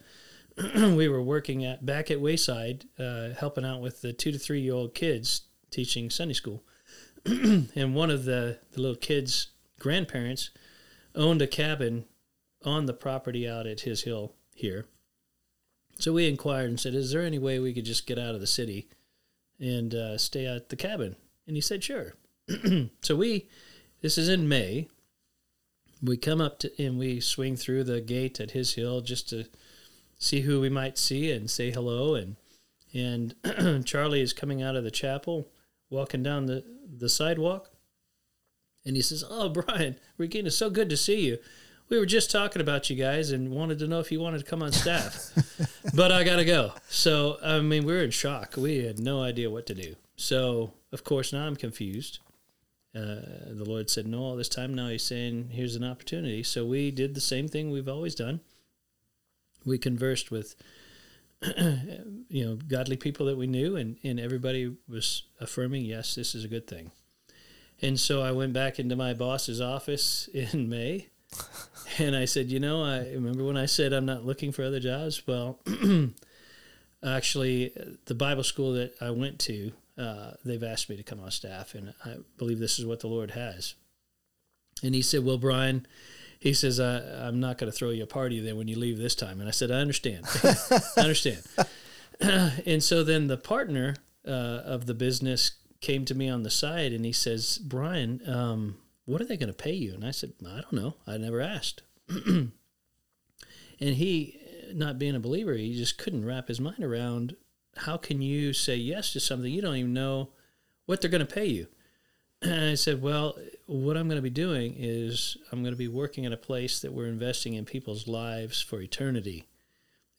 we were working at back at Wayside, uh, helping out with the two to three year old kids teaching Sunday school. and one of the, the little kids' grandparents owned a cabin on the property out at his hill here. So we inquired and said, Is there any way we could just get out of the city and uh, stay at the cabin? And he said, Sure. so we, this is in May. We come up to and we swing through the gate at his hill just to see who we might see and say hello. And and Charlie is coming out of the chapel, walking down the, the sidewalk. And he says, Oh, Brian, Regina, it's so good to see you. We were just talking about you guys and wanted to know if you wanted to come on staff. but I got to go. So, I mean, we were in shock. We had no idea what to do. So, of course, now I'm confused. Uh, the Lord said no all this time. Now He's saying, here's an opportunity. So, we did the same thing we've always done. We conversed with you know godly people that we knew and, and everybody was affirming yes this is a good thing And so I went back into my boss's office in May and I said, you know, I remember when I said I'm not looking for other jobs? Well, actually, the Bible school that I went to, uh, they've asked me to come on staff, and I believe this is what the Lord has. And he said, Well, Brian, he says, I, I'm not going to throw you a party then when you leave this time. And I said, I understand. I understand. and so then the partner uh, of the business came to me on the side and he says, Brian, um, what are they going to pay you? And I said, I don't know. I never asked. and he, not being a believer, he just couldn't wrap his mind around how can you say yes to something you don't even know what they're going to pay you. And I said, well, what I'm going to be doing is I'm going to be working at a place that we're investing in people's lives for eternity.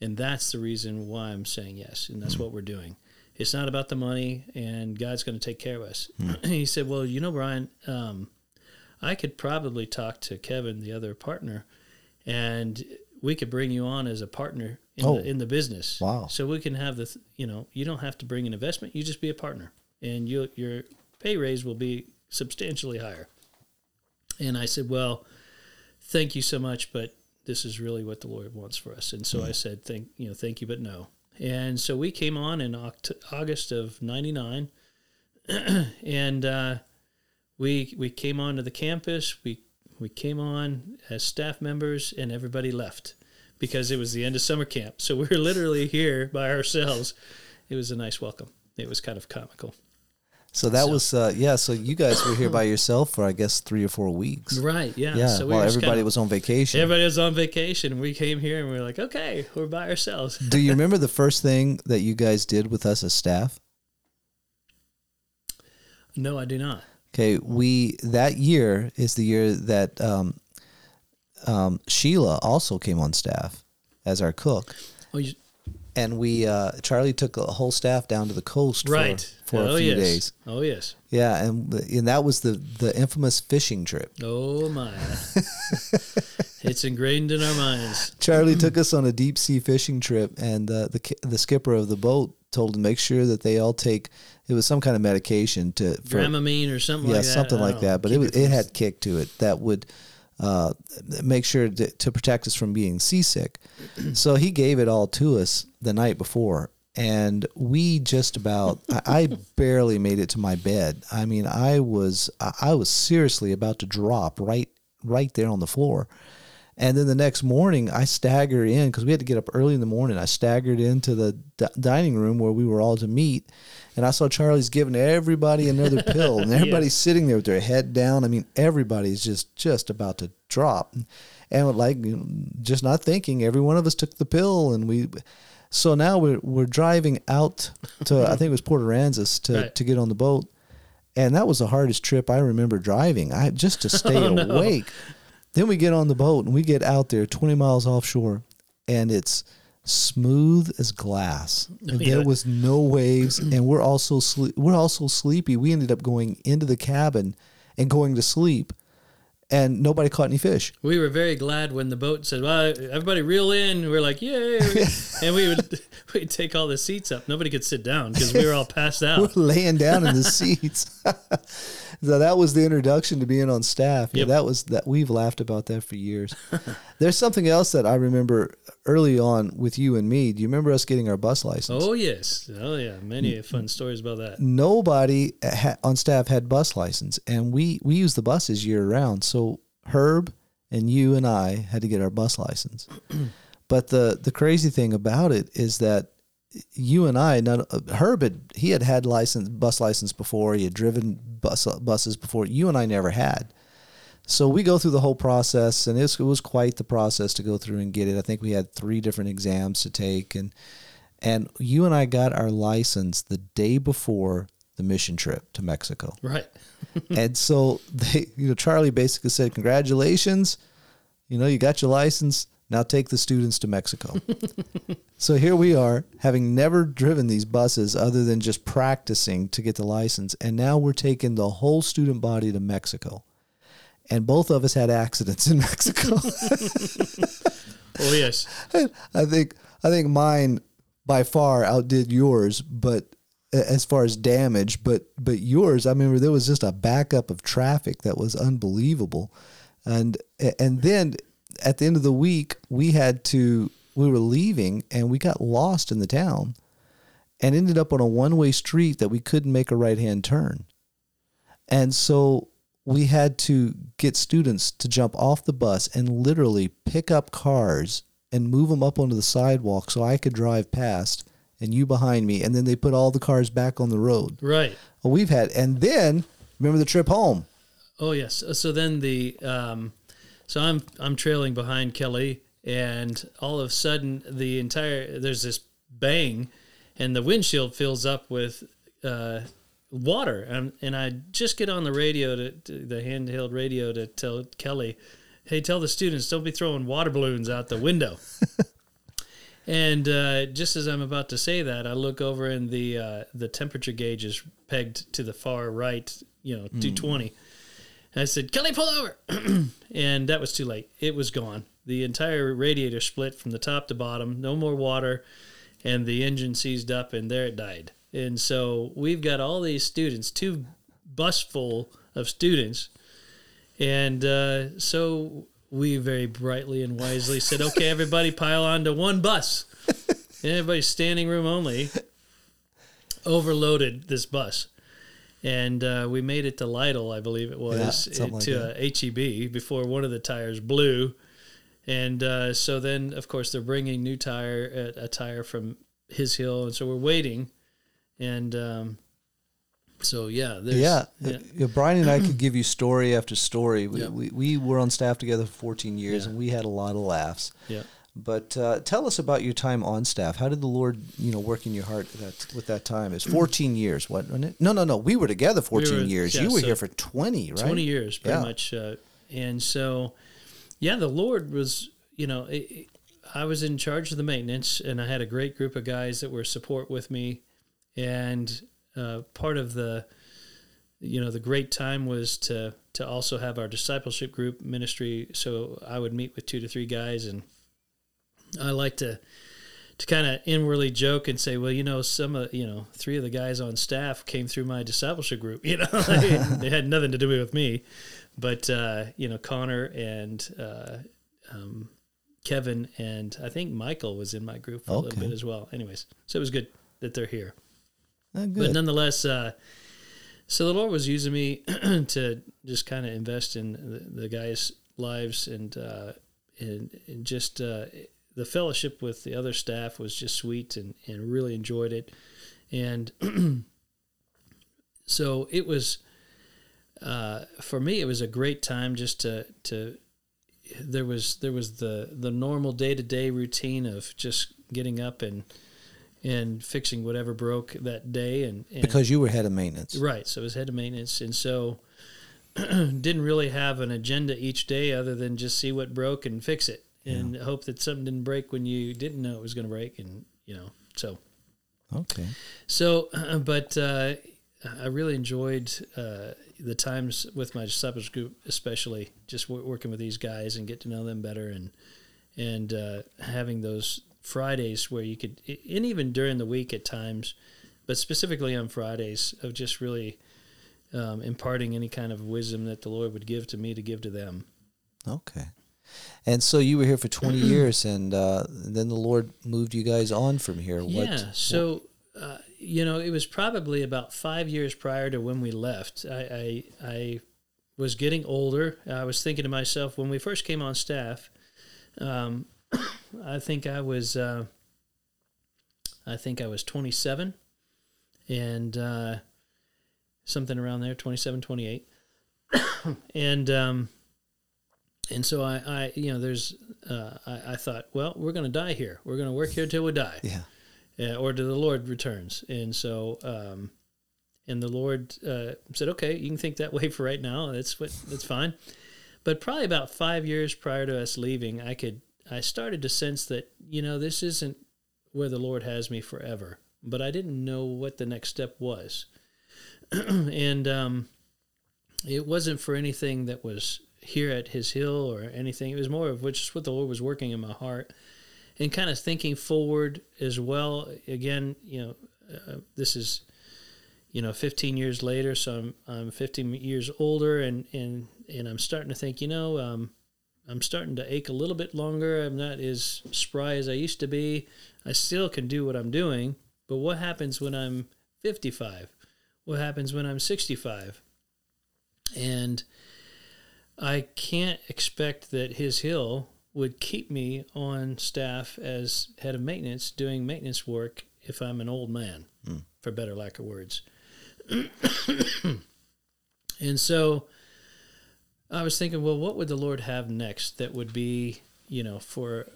And that's the reason why I'm saying yes. And that's mm. what we're doing. It's not about the money, and God's going to take care of us. Mm. he said, well, you know, Brian, um, I could probably talk to Kevin, the other partner, and we could bring you on as a partner in, oh, the, in the business. Wow! So we can have the, you know, you don't have to bring an investment; you just be a partner, and you, your pay raise will be substantially higher. And I said, well, thank you so much, but this is really what the Lord wants for us. And so mm. I said, thank you know, thank you, but no. And so we came on in August of '99, and uh, we we came onto the campus. We we came on as staff members, and everybody left because it was the end of summer camp. So we were literally here by ourselves. It was a nice welcome. It was kind of comical. So that so. was uh, yeah. So you guys were here by yourself for I guess three or four weeks, right? Yeah. Yeah. So we while everybody kind of, was on vacation. Everybody was on vacation. We came here and we were like, okay, we're by ourselves. Do you remember the first thing that you guys did with us as staff? No, I do not. Okay, we that year is the year that um, um, Sheila also came on staff as our cook. Oh, you, and we uh, Charlie took a whole staff down to the coast right. for, for oh, a few yes. days. Oh yes. Yeah, and and that was the the infamous fishing trip. Oh my. it's ingrained in our minds. Charlie took us on a deep sea fishing trip and uh, the the skipper of the boat told to make sure that they all take it was some kind of medication to for, Dramamine or something yeah, like something like that. But it was, it had kick to it that would uh, make sure to, to, protect us from being seasick. so he gave it all to us the night before. And we just about, I, I barely made it to my bed. I mean, I was, I was seriously about to drop right, right there on the floor. And then the next morning, I staggered in because we had to get up early in the morning. I staggered into the d- dining room where we were all to meet, and I saw Charlie's giving everybody another pill, and everybody's yeah. sitting there with their head down. I mean, everybody's just just about to drop, and like just not thinking. Every one of us took the pill, and we. So now we're we're driving out to I think it was Port Aransas to right. to get on the boat, and that was the hardest trip I remember driving. I just to stay oh, awake. No then we get on the boat and we get out there 20 miles offshore and it's smooth as glass. Oh, yeah. There was no waves and we're also sleep we're also sleepy. We ended up going into the cabin and going to sleep and nobody caught any fish. We were very glad when the boat said, "Well, everybody reel in." We are like, "Yay!" and we would we'd take all the seats up. Nobody could sit down because we were all passed out. we're laying down in the seats. So that was the introduction to being on staff. Yeah, that was that we've laughed about that for years. There's something else that I remember early on with you and me. Do you remember us getting our bus license? Oh yes, oh yeah, many fun stories about that. Nobody eh, ha- on staff had bus license, and we we use the buses year round. So Herb and you and I had to get our bus license. but the the crazy thing about it is that you and I, not, uh, Herb had he had had license bus license before. He had driven bus uh, buses before. You and I never had. So we go through the whole process, and it was quite the process to go through and get it. I think we had three different exams to take, and and you and I got our license the day before the mission trip to Mexico. Right. and so they, you know, Charlie basically said, "Congratulations, you know, you got your license. Now take the students to Mexico." so here we are, having never driven these buses other than just practicing to get the license, and now we're taking the whole student body to Mexico and both of us had accidents in Mexico. oh yes, I think I think mine by far outdid yours, but as far as damage, but but yours, I remember there was just a backup of traffic that was unbelievable, and and then at the end of the week we had to we were leaving and we got lost in the town, and ended up on a one way street that we couldn't make a right hand turn, and so we had to get students to jump off the bus and literally pick up cars and move them up onto the sidewalk so I could drive past and you behind me. And then they put all the cars back on the road. Right. Well, we've had, and then remember the trip home. Oh yes. So then the um, so I'm I'm trailing behind Kelly, and all of a sudden the entire there's this bang, and the windshield fills up with uh, water, and and I just get on the radio to, to the handheld radio to tell Kelly, hey, tell the students don't be throwing water balloons out the window. And uh, just as I'm about to say that, I look over and the uh, the temperature gauge is pegged to the far right, you know, 220. I said, Kelly, pull over. and that was too late. It was gone. The entire radiator split from the top to bottom, no more water, and the engine seized up, and there it died. And so we've got all these students, two bus full of students. And uh, so we very brightly and wisely said, okay, everybody pile onto one bus. and everybody's standing room only overloaded this bus and uh, we made it to Lytle, I believe it was, Yeah, something like to uh, HEB before one of the tires blew. And uh, so then, of course, they're bringing new tire, a, a tire from His Hill, and so we're waiting. And um, so, yeah, there's, Yeah. yeah, yeah. Brian and I could give you story after story. We, Yeah. we, we were on staff together for 14 years and we had a lot of laughs. yeah. But uh, tell us about your time on staff. How did the Lord, you know, work in your heart that with that time? It's 14 years, what? Wasn't it? No, no, no. We were together 14 were- years. yeah, you were so here for 20, right? 20 years pretty Yeah. much uh, and so yeah the lord was you know it- i was in charge of the maintenance and i had a great group of guys that were support with me and uh, part of the you know the great time was to to also have our discipleship group ministry so i would meet with two to three guys and i like to to kind of inwardly joke and say, well, you know, some of you know, three of the guys on staff came through my discipleship group. You know, they had nothing to do with me, but uh, you know, Connor and uh, um, Kevin and I think Michael was in my group for a little bit as well. Anyways, so it was good that they're here. Oh, But nonetheless, uh, so the Lord was using me to just kind of invest in the, the guys' lives and uh, and, and just uh, the fellowship with the other staff was just sweet and, and really enjoyed it. And so it was uh, for me. It was a great time just to to there was there was the the normal day to day routine of just getting up and and fixing whatever broke that day and, and because you were head of maintenance. Right. So it was head of maintenance, and so didn't really have an agenda each day other than just see what broke and fix it, and hope that something didn't break when you didn't know it was going to break, and you know. So Okay. so, but uh, I really enjoyed uh, the times with my disciples group, especially just w- working with these guys and get to know them better, and and uh, having those Fridays where you could, and even during the week at times, but specifically on Fridays, of just really um, imparting any kind of wisdom that the Lord would give to me to give to them. Okay. And so you were here for 20 years, and uh, then the Lord moved you guys on from here. Yeah. So, uh, you know, it was probably about five years prior to when we left. I, I, I was getting older. I was thinking to myself when we first came on staff. Um, I think I was, uh, I think I was 27, and uh, something around there, 27, 28. and um, and so I, I, you know, there's, uh, I, I thought, well, we're going to die here. We're going to work here till we die yeah. uh, or to the Lord returns. And so, um, and the Lord uh, said, "Okay, you can think that way for right now. That's what that's fine." But probably about five years prior to us leaving, I could I started to sense that you know this isn't where the Lord has me forever. But I didn't know what the next step was, and um, it wasn't for anything that was here at His Hill or anything. It was more of which what the Lord was working in my heart and kind of thinking forward as well. Again, you know, uh, this is you know, 15 years later, so I'm I'm 15 years older, and and and I'm starting to think, you know, um, I'm starting to ache a little bit longer. I'm not as spry as I used to be. I still can do what I'm doing, but what happens when I'm 55? What happens when I'm 65? And I can't expect that His Hill would keep me on staff as head of maintenance doing maintenance work if I'm an old man, mm. for better lack of words. and so I was thinking, well, what would the Lord have next that would be, you know, for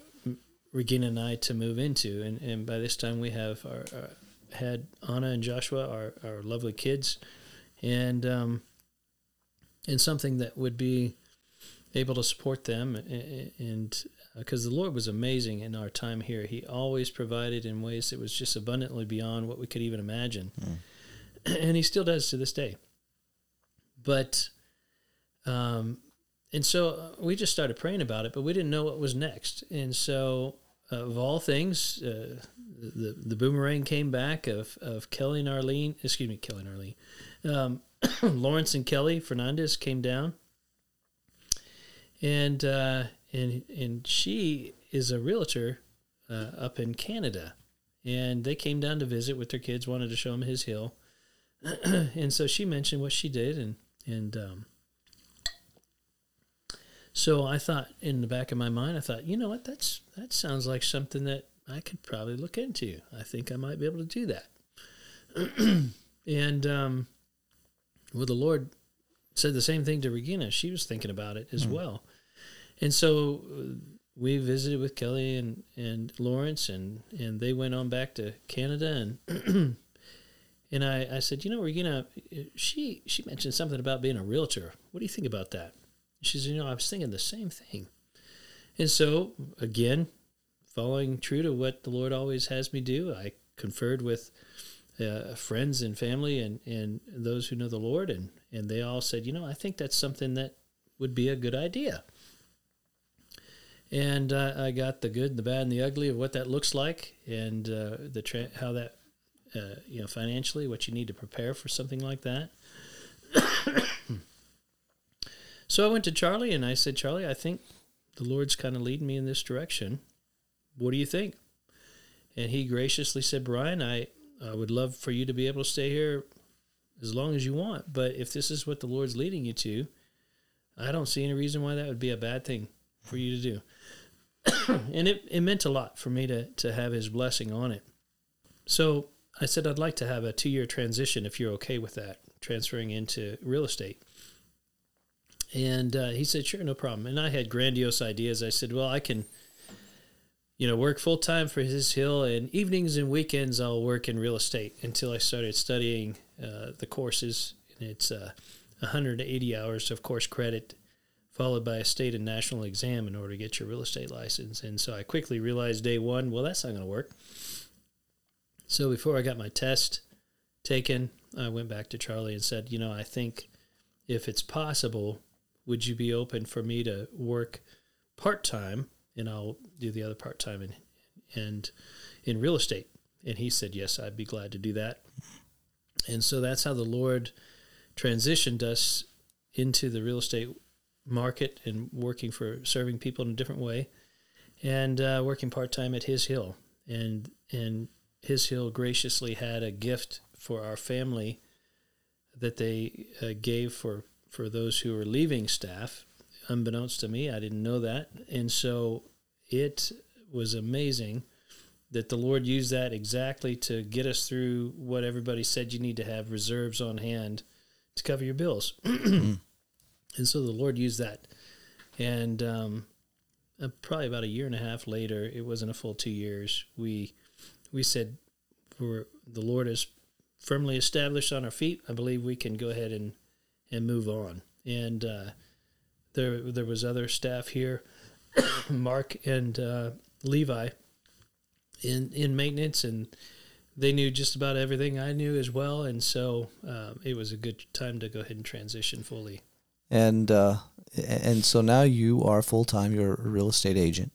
Regina and I to move into? And, and by this time, we have our, our had Anna and Joshua, our, our lovely kids, and um, and something that would be able to support them and because uh, the lord was amazing in our time here he always provided in ways that was just abundantly beyond what we could even imagine mm. and he still does to this day but um, and so uh, we just started praying about it, but we didn't know what was next. And so, uh, of all things, uh, the the boomerang came back of of Kelly and Arlene. Excuse me, Kelly and Arlene. Um, Lawrence and Kelly Fernandez came down, and uh, and and she is a realtor uh, up in Canada, and they came down to visit with their kids. Wanted to show them his hill, and so she mentioned what she did, and and um, so I thought in the back of my mind, I thought, you know what, that's that sounds like something that I could probably look into. I think I might be able to do that. and um, well, the Lord said the same thing to Regina. She was thinking about it as mm well. And so uh, we visited with Kelly and, and Lawrence, and, and they went on back to Canada. And and I, I said, you know, Regina, she she mentioned something about being a realtor. What do you think about that? She said, You know, I was thinking the same thing. And so, again, following true to what the Lord always has me do, I conferred with uh, friends and family and, and those who know the Lord, and, and they all said, You know, I think that's something that would be a good idea. And uh, I got the good, the bad, and the ugly of what that looks like, and uh, the tra- how that, uh, you know, financially, what you need to prepare for something like that. So I went to Charlie and I said, Charlie, I think the Lord's kind of leading me in this direction. What do you think? And he graciously said, Brian, I, I would love for you to be able to stay here as long as you want. But if this is what the Lord's leading you to, I don't see any reason why that would be a bad thing for you to do. and it, it meant a lot for me to, to have his blessing on it. So I said, I'd like to have a two year transition if you're okay with that, transferring into real estate. And uh, he said, sure, no problem. And I had grandiose ideas. I said, well, I can, you know, work full time for his hill, and evenings and weekends I'll work in real estate until I started studying uh, the courses. And it's uh, 180 hours of course credit, followed by a state and national exam in order to get your real estate license. And so I quickly realized day one, well, that's not going to work. So before I got my test taken, I went back to Charlie and said, you know, I think if it's possible, would you be open for me to work part time and I'll do the other part time in and in real estate? And he said, Yes, I'd be glad to do that. And so that's how the Lord transitioned us into the real estate market and working for serving people in a different way and uh, working part time at His Hill. And and His Hill graciously had a gift for our family that they uh, gave for for those who were leaving staff. Unbeknownst to me, I didn't know that. And so it was amazing that the Lord used that exactly to get us through what everybody said you need to have reserves on hand to cover your bills. and so the Lord used that. And um, uh, probably about a year and a half later, it wasn't a full two years, we we said, we're, the Lord is firmly established on our feet. I believe we can go ahead and and move on. And uh, there there was other staff here, Mark and uh, Levi, in in maintenance, and they knew just about everything I knew as well. And so um, it was a good time to go ahead and transition fully. And uh, and so now you are full time. You're a real estate agent,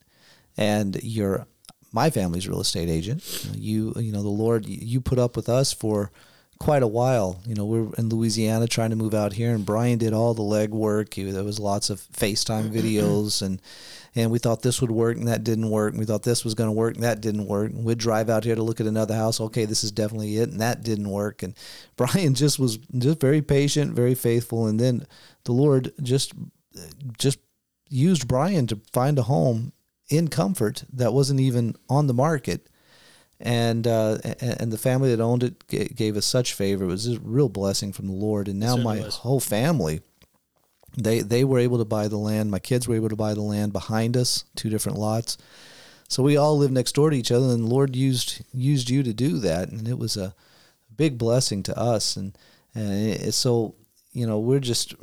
and you're my family's real estate agent. You you know the Lord you put up with us for quite a while. You know, we are in Louisiana trying to move out here, and Brian did all the legwork. There was lots of FaceTime mm-hmm. videos, and and we thought this would work, and that didn't work. And we thought this was going to work, and that didn't work. And we'd drive out here to look at another house. Okay, this is definitely it, and that didn't work. And Brian just was just very patient, very faithful, and then the Lord just just used Brian to find a home in comfort that wasn't even on the market and uh, and the family that owned it gave us such favor. It was a real blessing from the Lord. And now my was. whole family, they they were able to buy the land. My kids were able to buy the land behind us, two different lots. So we all live next door to each other, and the Lord used used you to do that, and it was a big blessing to us. And and so you know we're just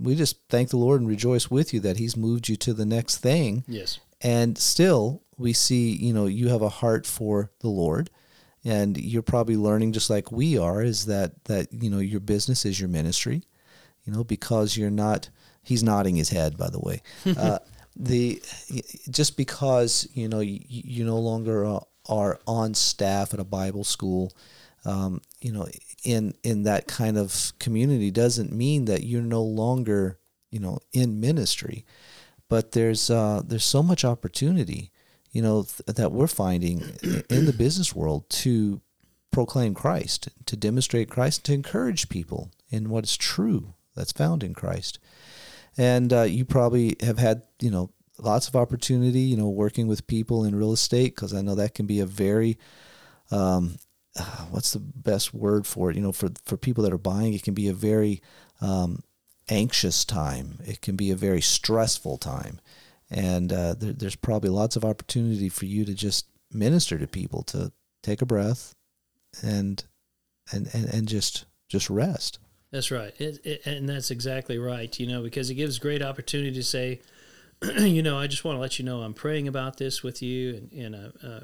we just thank the Lord and rejoice with you that He's moved you to the next thing. Yes. And still, we see, you know, you have a heart for the Lord and you're probably learning just like we are is that that you know your business is your ministry you know because you're not he's nodding his head by the way. Uh, the just because you know you, you no longer are on staff at a bible school um, you know in in that kind of community doesn't mean that you're no longer you know in ministry. But there's uh, there's so much opportunity, you know, th- that we're finding in the business world to proclaim Christ, to demonstrate Christ, to encourage people in what is true that's found in Christ. And uh, you probably have had, you know, lots of opportunity, you know, working with people in real estate because I know that can be a very um, uh, what's the best word for it? You know, for for people that are buying, it can be a very um, anxious time. It can be a very stressful time. And uh, there, there's probably lots of opportunity for you to just minister to people, to take a breath and and, and, and just just rest. That's right. It, it, and that's exactly right, you know, because it gives great opportunity to say, you know, I just want to let you know I'm praying about this with you and, and uh, uh,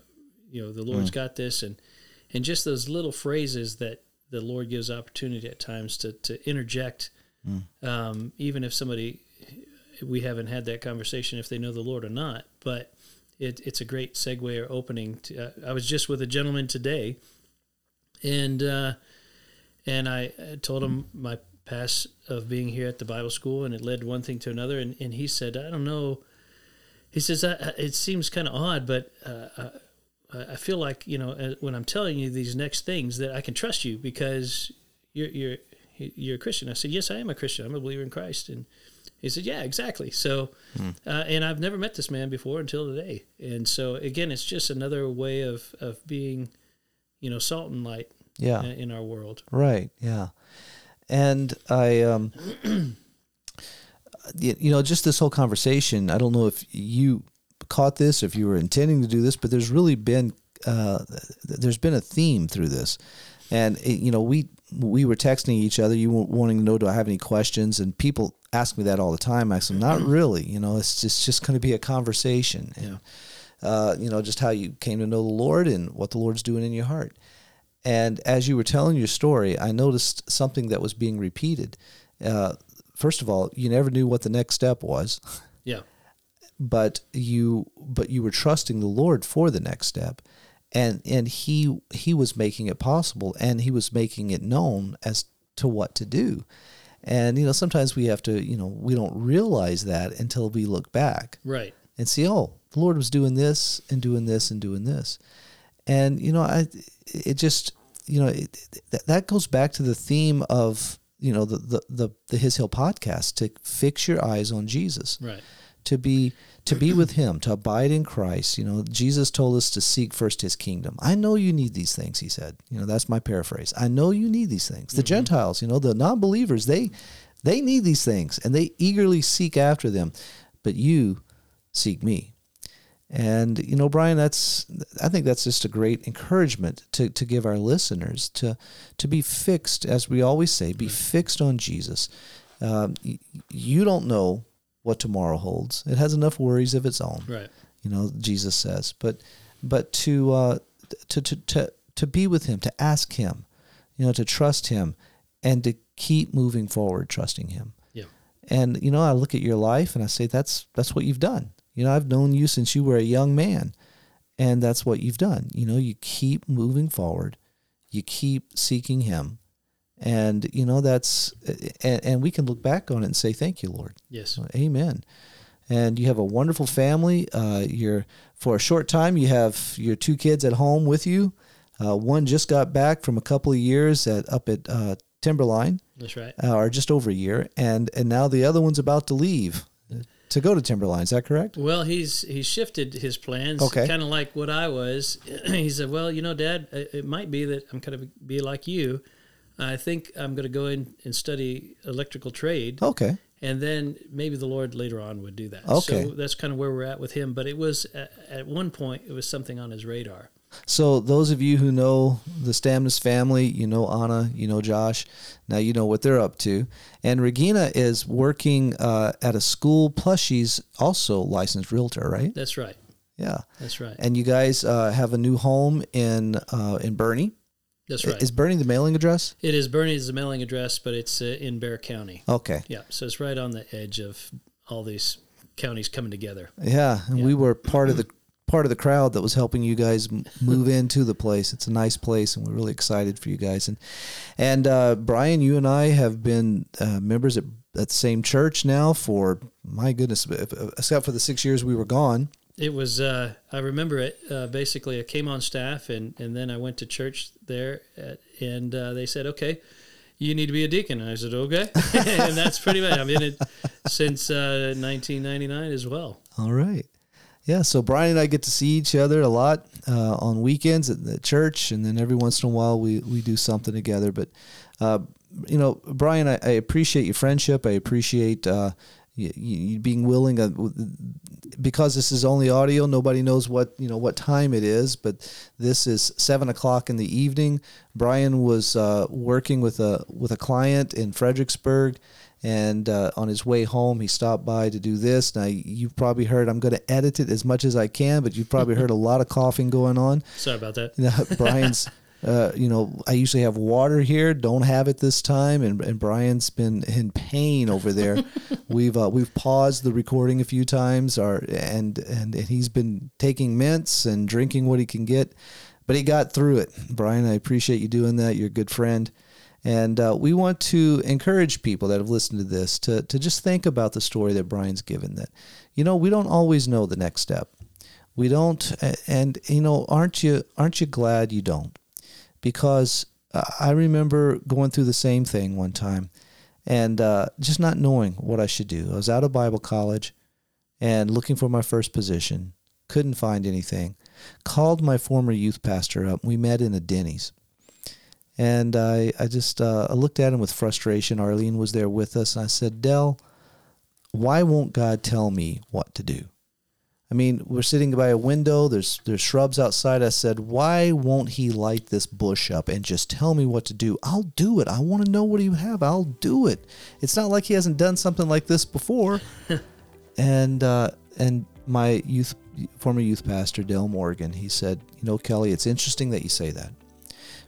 you know, the Lord's mm. got this. And, and just those little phrases that the Lord gives opportunity at times to, to interject Mm. Um, even if somebody, we haven't had that conversation if they know the Lord or not, but it, it's a great segue or opening. To, uh, I was just with a gentleman today, and uh, and I told him my past of being here at the Bible school, and it led one thing to another, and, and he said, I don't know. He says it seems kind of odd, but uh, I feel like you know uh, when I'm telling you these next things that I can trust you because you're you're you're a Christian. I said, yes, I am a Christian. I'm a believer in Christ. And he said, yeah, exactly. So, uh, and I've never met this man before until today. And so again, it's just another way of, of being, you know, salt and light yeah. in, in our world. Right. Yeah. And I, um, you know, just this whole conversation, I don't know if you caught this, if you were intending to do this, but there's really been, uh, there's been a theme through this. And, it, you know, we, we were texting each other. You were wanting to know, do I have any questions? And people ask me that all the time. I said, not really. You know, it's just, just going to be a conversation. And, yeah. uh, you know, just how you came to know the Lord and what the Lord's doing in your heart. And as you were telling your story, I noticed something that was being repeated. Uh, first of all, you never knew what the next step was. Yeah. But you, but you were trusting the Lord for the next step and and he he was making it possible and he was making it known as to what to do. And you know sometimes we have to you know we don't realize that until we look back right. and see oh the lord was doing this and doing this and doing this. And you know i it just you know it, that goes back to the theme of you know the, the the the his hill podcast to fix your eyes on jesus. Right. To be to be with him, to abide in Christ. You know, Jesus told us to seek first his kingdom. I know you need these things, he said. You know, that's my paraphrase. I know you need these things. The mm-hmm. Gentiles, you know, the non-believers, they they need these things and they eagerly seek after them. But you seek me. And you know, Brian, that's I think that's just a great encouragement to, to give our listeners to to be fixed, as we always say, be fixed on Jesus. Um, you don't know what tomorrow holds. It has enough worries of its own. Right. You know, Jesus says. But but to uh, to, to to to be with him, to ask him, you know, to trust him and to keep moving forward trusting him. Yeah. And you know, I look at your life and I say that's that's what you've done. You know, I've known you since you were a young man. And that's what you've done. You know, you keep moving forward. You keep seeking him And you know that's and, and we can look back on it and say thank you, Lord. Yes. Amen. And you have a wonderful family. Uh, you're for a short time. You have your two kids at home with you. Uh, one just got back from a couple of years at up at uh, Timberline, That's right. uh, or just over a year, and and now the other one's about to leave to go to Timberline. Is that correct? Well, he's he's shifted his plans, Okay. kind of like what I was. he said, "Well, you know, Dad, it it might be that I'm kind of be like you. I think I'm going to go in and study electrical trade, Okay. and then maybe the Lord later on would do that. Okay. So that's kind of where we're at with him. But it was at, at one point it was something on his radar. So those of you who know the Stamness family, you know Anna, you know Josh. Now you know what they're up to. And Regina is working uh, at a school. Plus, she's also licensed realtor, right? That's right. Yeah. That's right. And you guys uh, have a new home in uh, in Boerne. That's right. Is Boerne the mailing address? it is Boerne's the mailing address, but it's uh, in Bexar County. Okay. Yeah, so it's right on the edge of all these counties coming together. Yeah, and we were part of the part of the crowd that was helping you guys move into the place. It's a nice place, and we're really excited for you guys. And and uh, Brian, you and I have been uh, members at, at the same church now for my goodness, except for the six years we were gone. It was, uh, I remember it. Uh, basically, I came on staff, and, and then I went to church there, at, and uh, they said, "Okay, you need to be a deacon." And I said, "Okay," and that's pretty much. I've been it since uh, 1999 as well. All right. Yeah, so Brian and I get to see each other a lot uh, on weekends at the church, and then every once in a while we, we do something together. But, uh, you know, Brian, I, I appreciate your friendship. I appreciate uh, you, you being willing, uh, because this is only audio, nobody knows what, you know, what time it is, but this is seven o'clock in the evening. Brian was uh, working with a, with a client in Fredericksburg and uh, on his way home he stopped by to do this now you've probably heard i'm going to edit it as much as i can but you've probably heard a lot of coughing going on Sorry about that. brian's uh, you know i usually have water here don't have it this time and, and brian's been in pain over there we've uh, we've paused the recording a few times our, and, and and he's been taking mints and drinking what he can get but he got through it brian i appreciate you doing that you're a good friend and uh, we want to encourage people that have listened to this to, to just think about the story that Brian's given. That, you know, we don't always know the next step. We don't, and you know, aren't you aren't you glad you don't? Because uh, I remember going through the same thing one time, and uh, just not knowing what I should do. I was out of Bible college, and looking for my first position. Couldn't find anything. Called my former youth pastor up. We met in a Denny's and I, I just uh, I looked at him with frustration. Arlene was there with us, and I said, Dell, why won't God tell me what to do? I mean, we're sitting by a window. There's there's shrubs outside. I said, why won't He light this bush up and just tell me what to do? I'll do it. I want to know what you have. I'll do it. It's not like He hasn't done something like this before. and uh, and my youth former youth pastor Dale Morgan, he said, you know, Kelly, it's interesting that you say that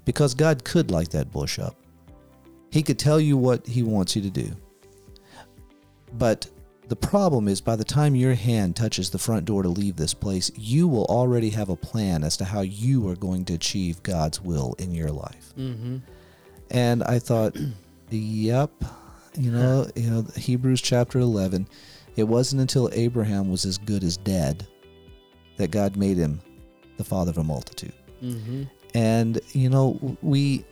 because God could light that bush up. He could tell you what He wants you to do. But the problem is, by the time your hand touches the front door to leave this place, you will already have a plan as to how you are going to achieve God's will in your life. Mm-hmm. And I thought, yep, you know, you know, Hebrews chapter eleven. It wasn't until Abraham was as good as dead that God made him the father of a multitude Mm-hmm. and you know we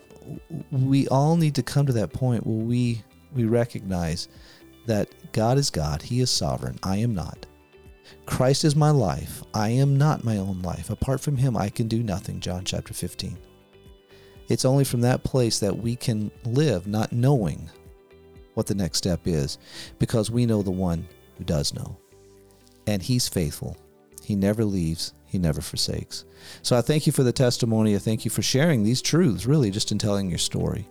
we all need to come to that point where we we recognize that God is God he is sovereign I am not. Christ is my life I am not my own life. Apart from him I can do nothing John chapter 15 it's only from that place that we can live not knowing what the next step is because we know the one who does know. And he's faithful. He never leaves he never forsakes. So I thank you for the testimony. I thank you for sharing these truths, really, just in telling your story.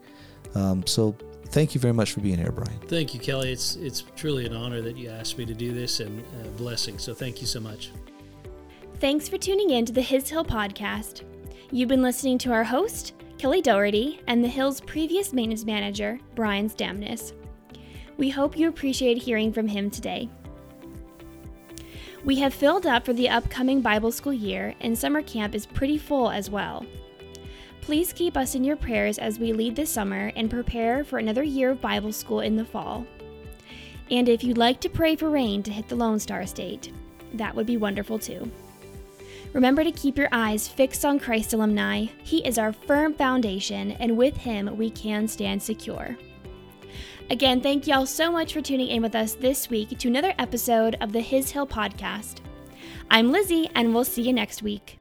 Um, so thank you very much for being here, Brian. Thank you, Kelly. It's it's truly an honor that you asked me to do this and a blessing. So thank you so much. Thanks for tuning in to the His Hill podcast. You've been listening to our host, Kelly Doherty, and the Hill's previous maintenance manager, Brian Stamness. We hope you appreciate hearing from him today. We have filled up for the upcoming Bible school year, and summer camp is pretty full as well. Please keep us in your prayers as we lead this summer and prepare for another year of Bible school in the fall. And if you'd like to pray for rain to hit the Lone Star State, that would be wonderful too. Remember to keep your eyes fixed on Christ alumni. He is our firm foundation, and with him we can stand secure. Again, thank y'all so much for tuning in with us this week to another episode of the His Hill podcast. I'm Lizzie, and we'll see you next week.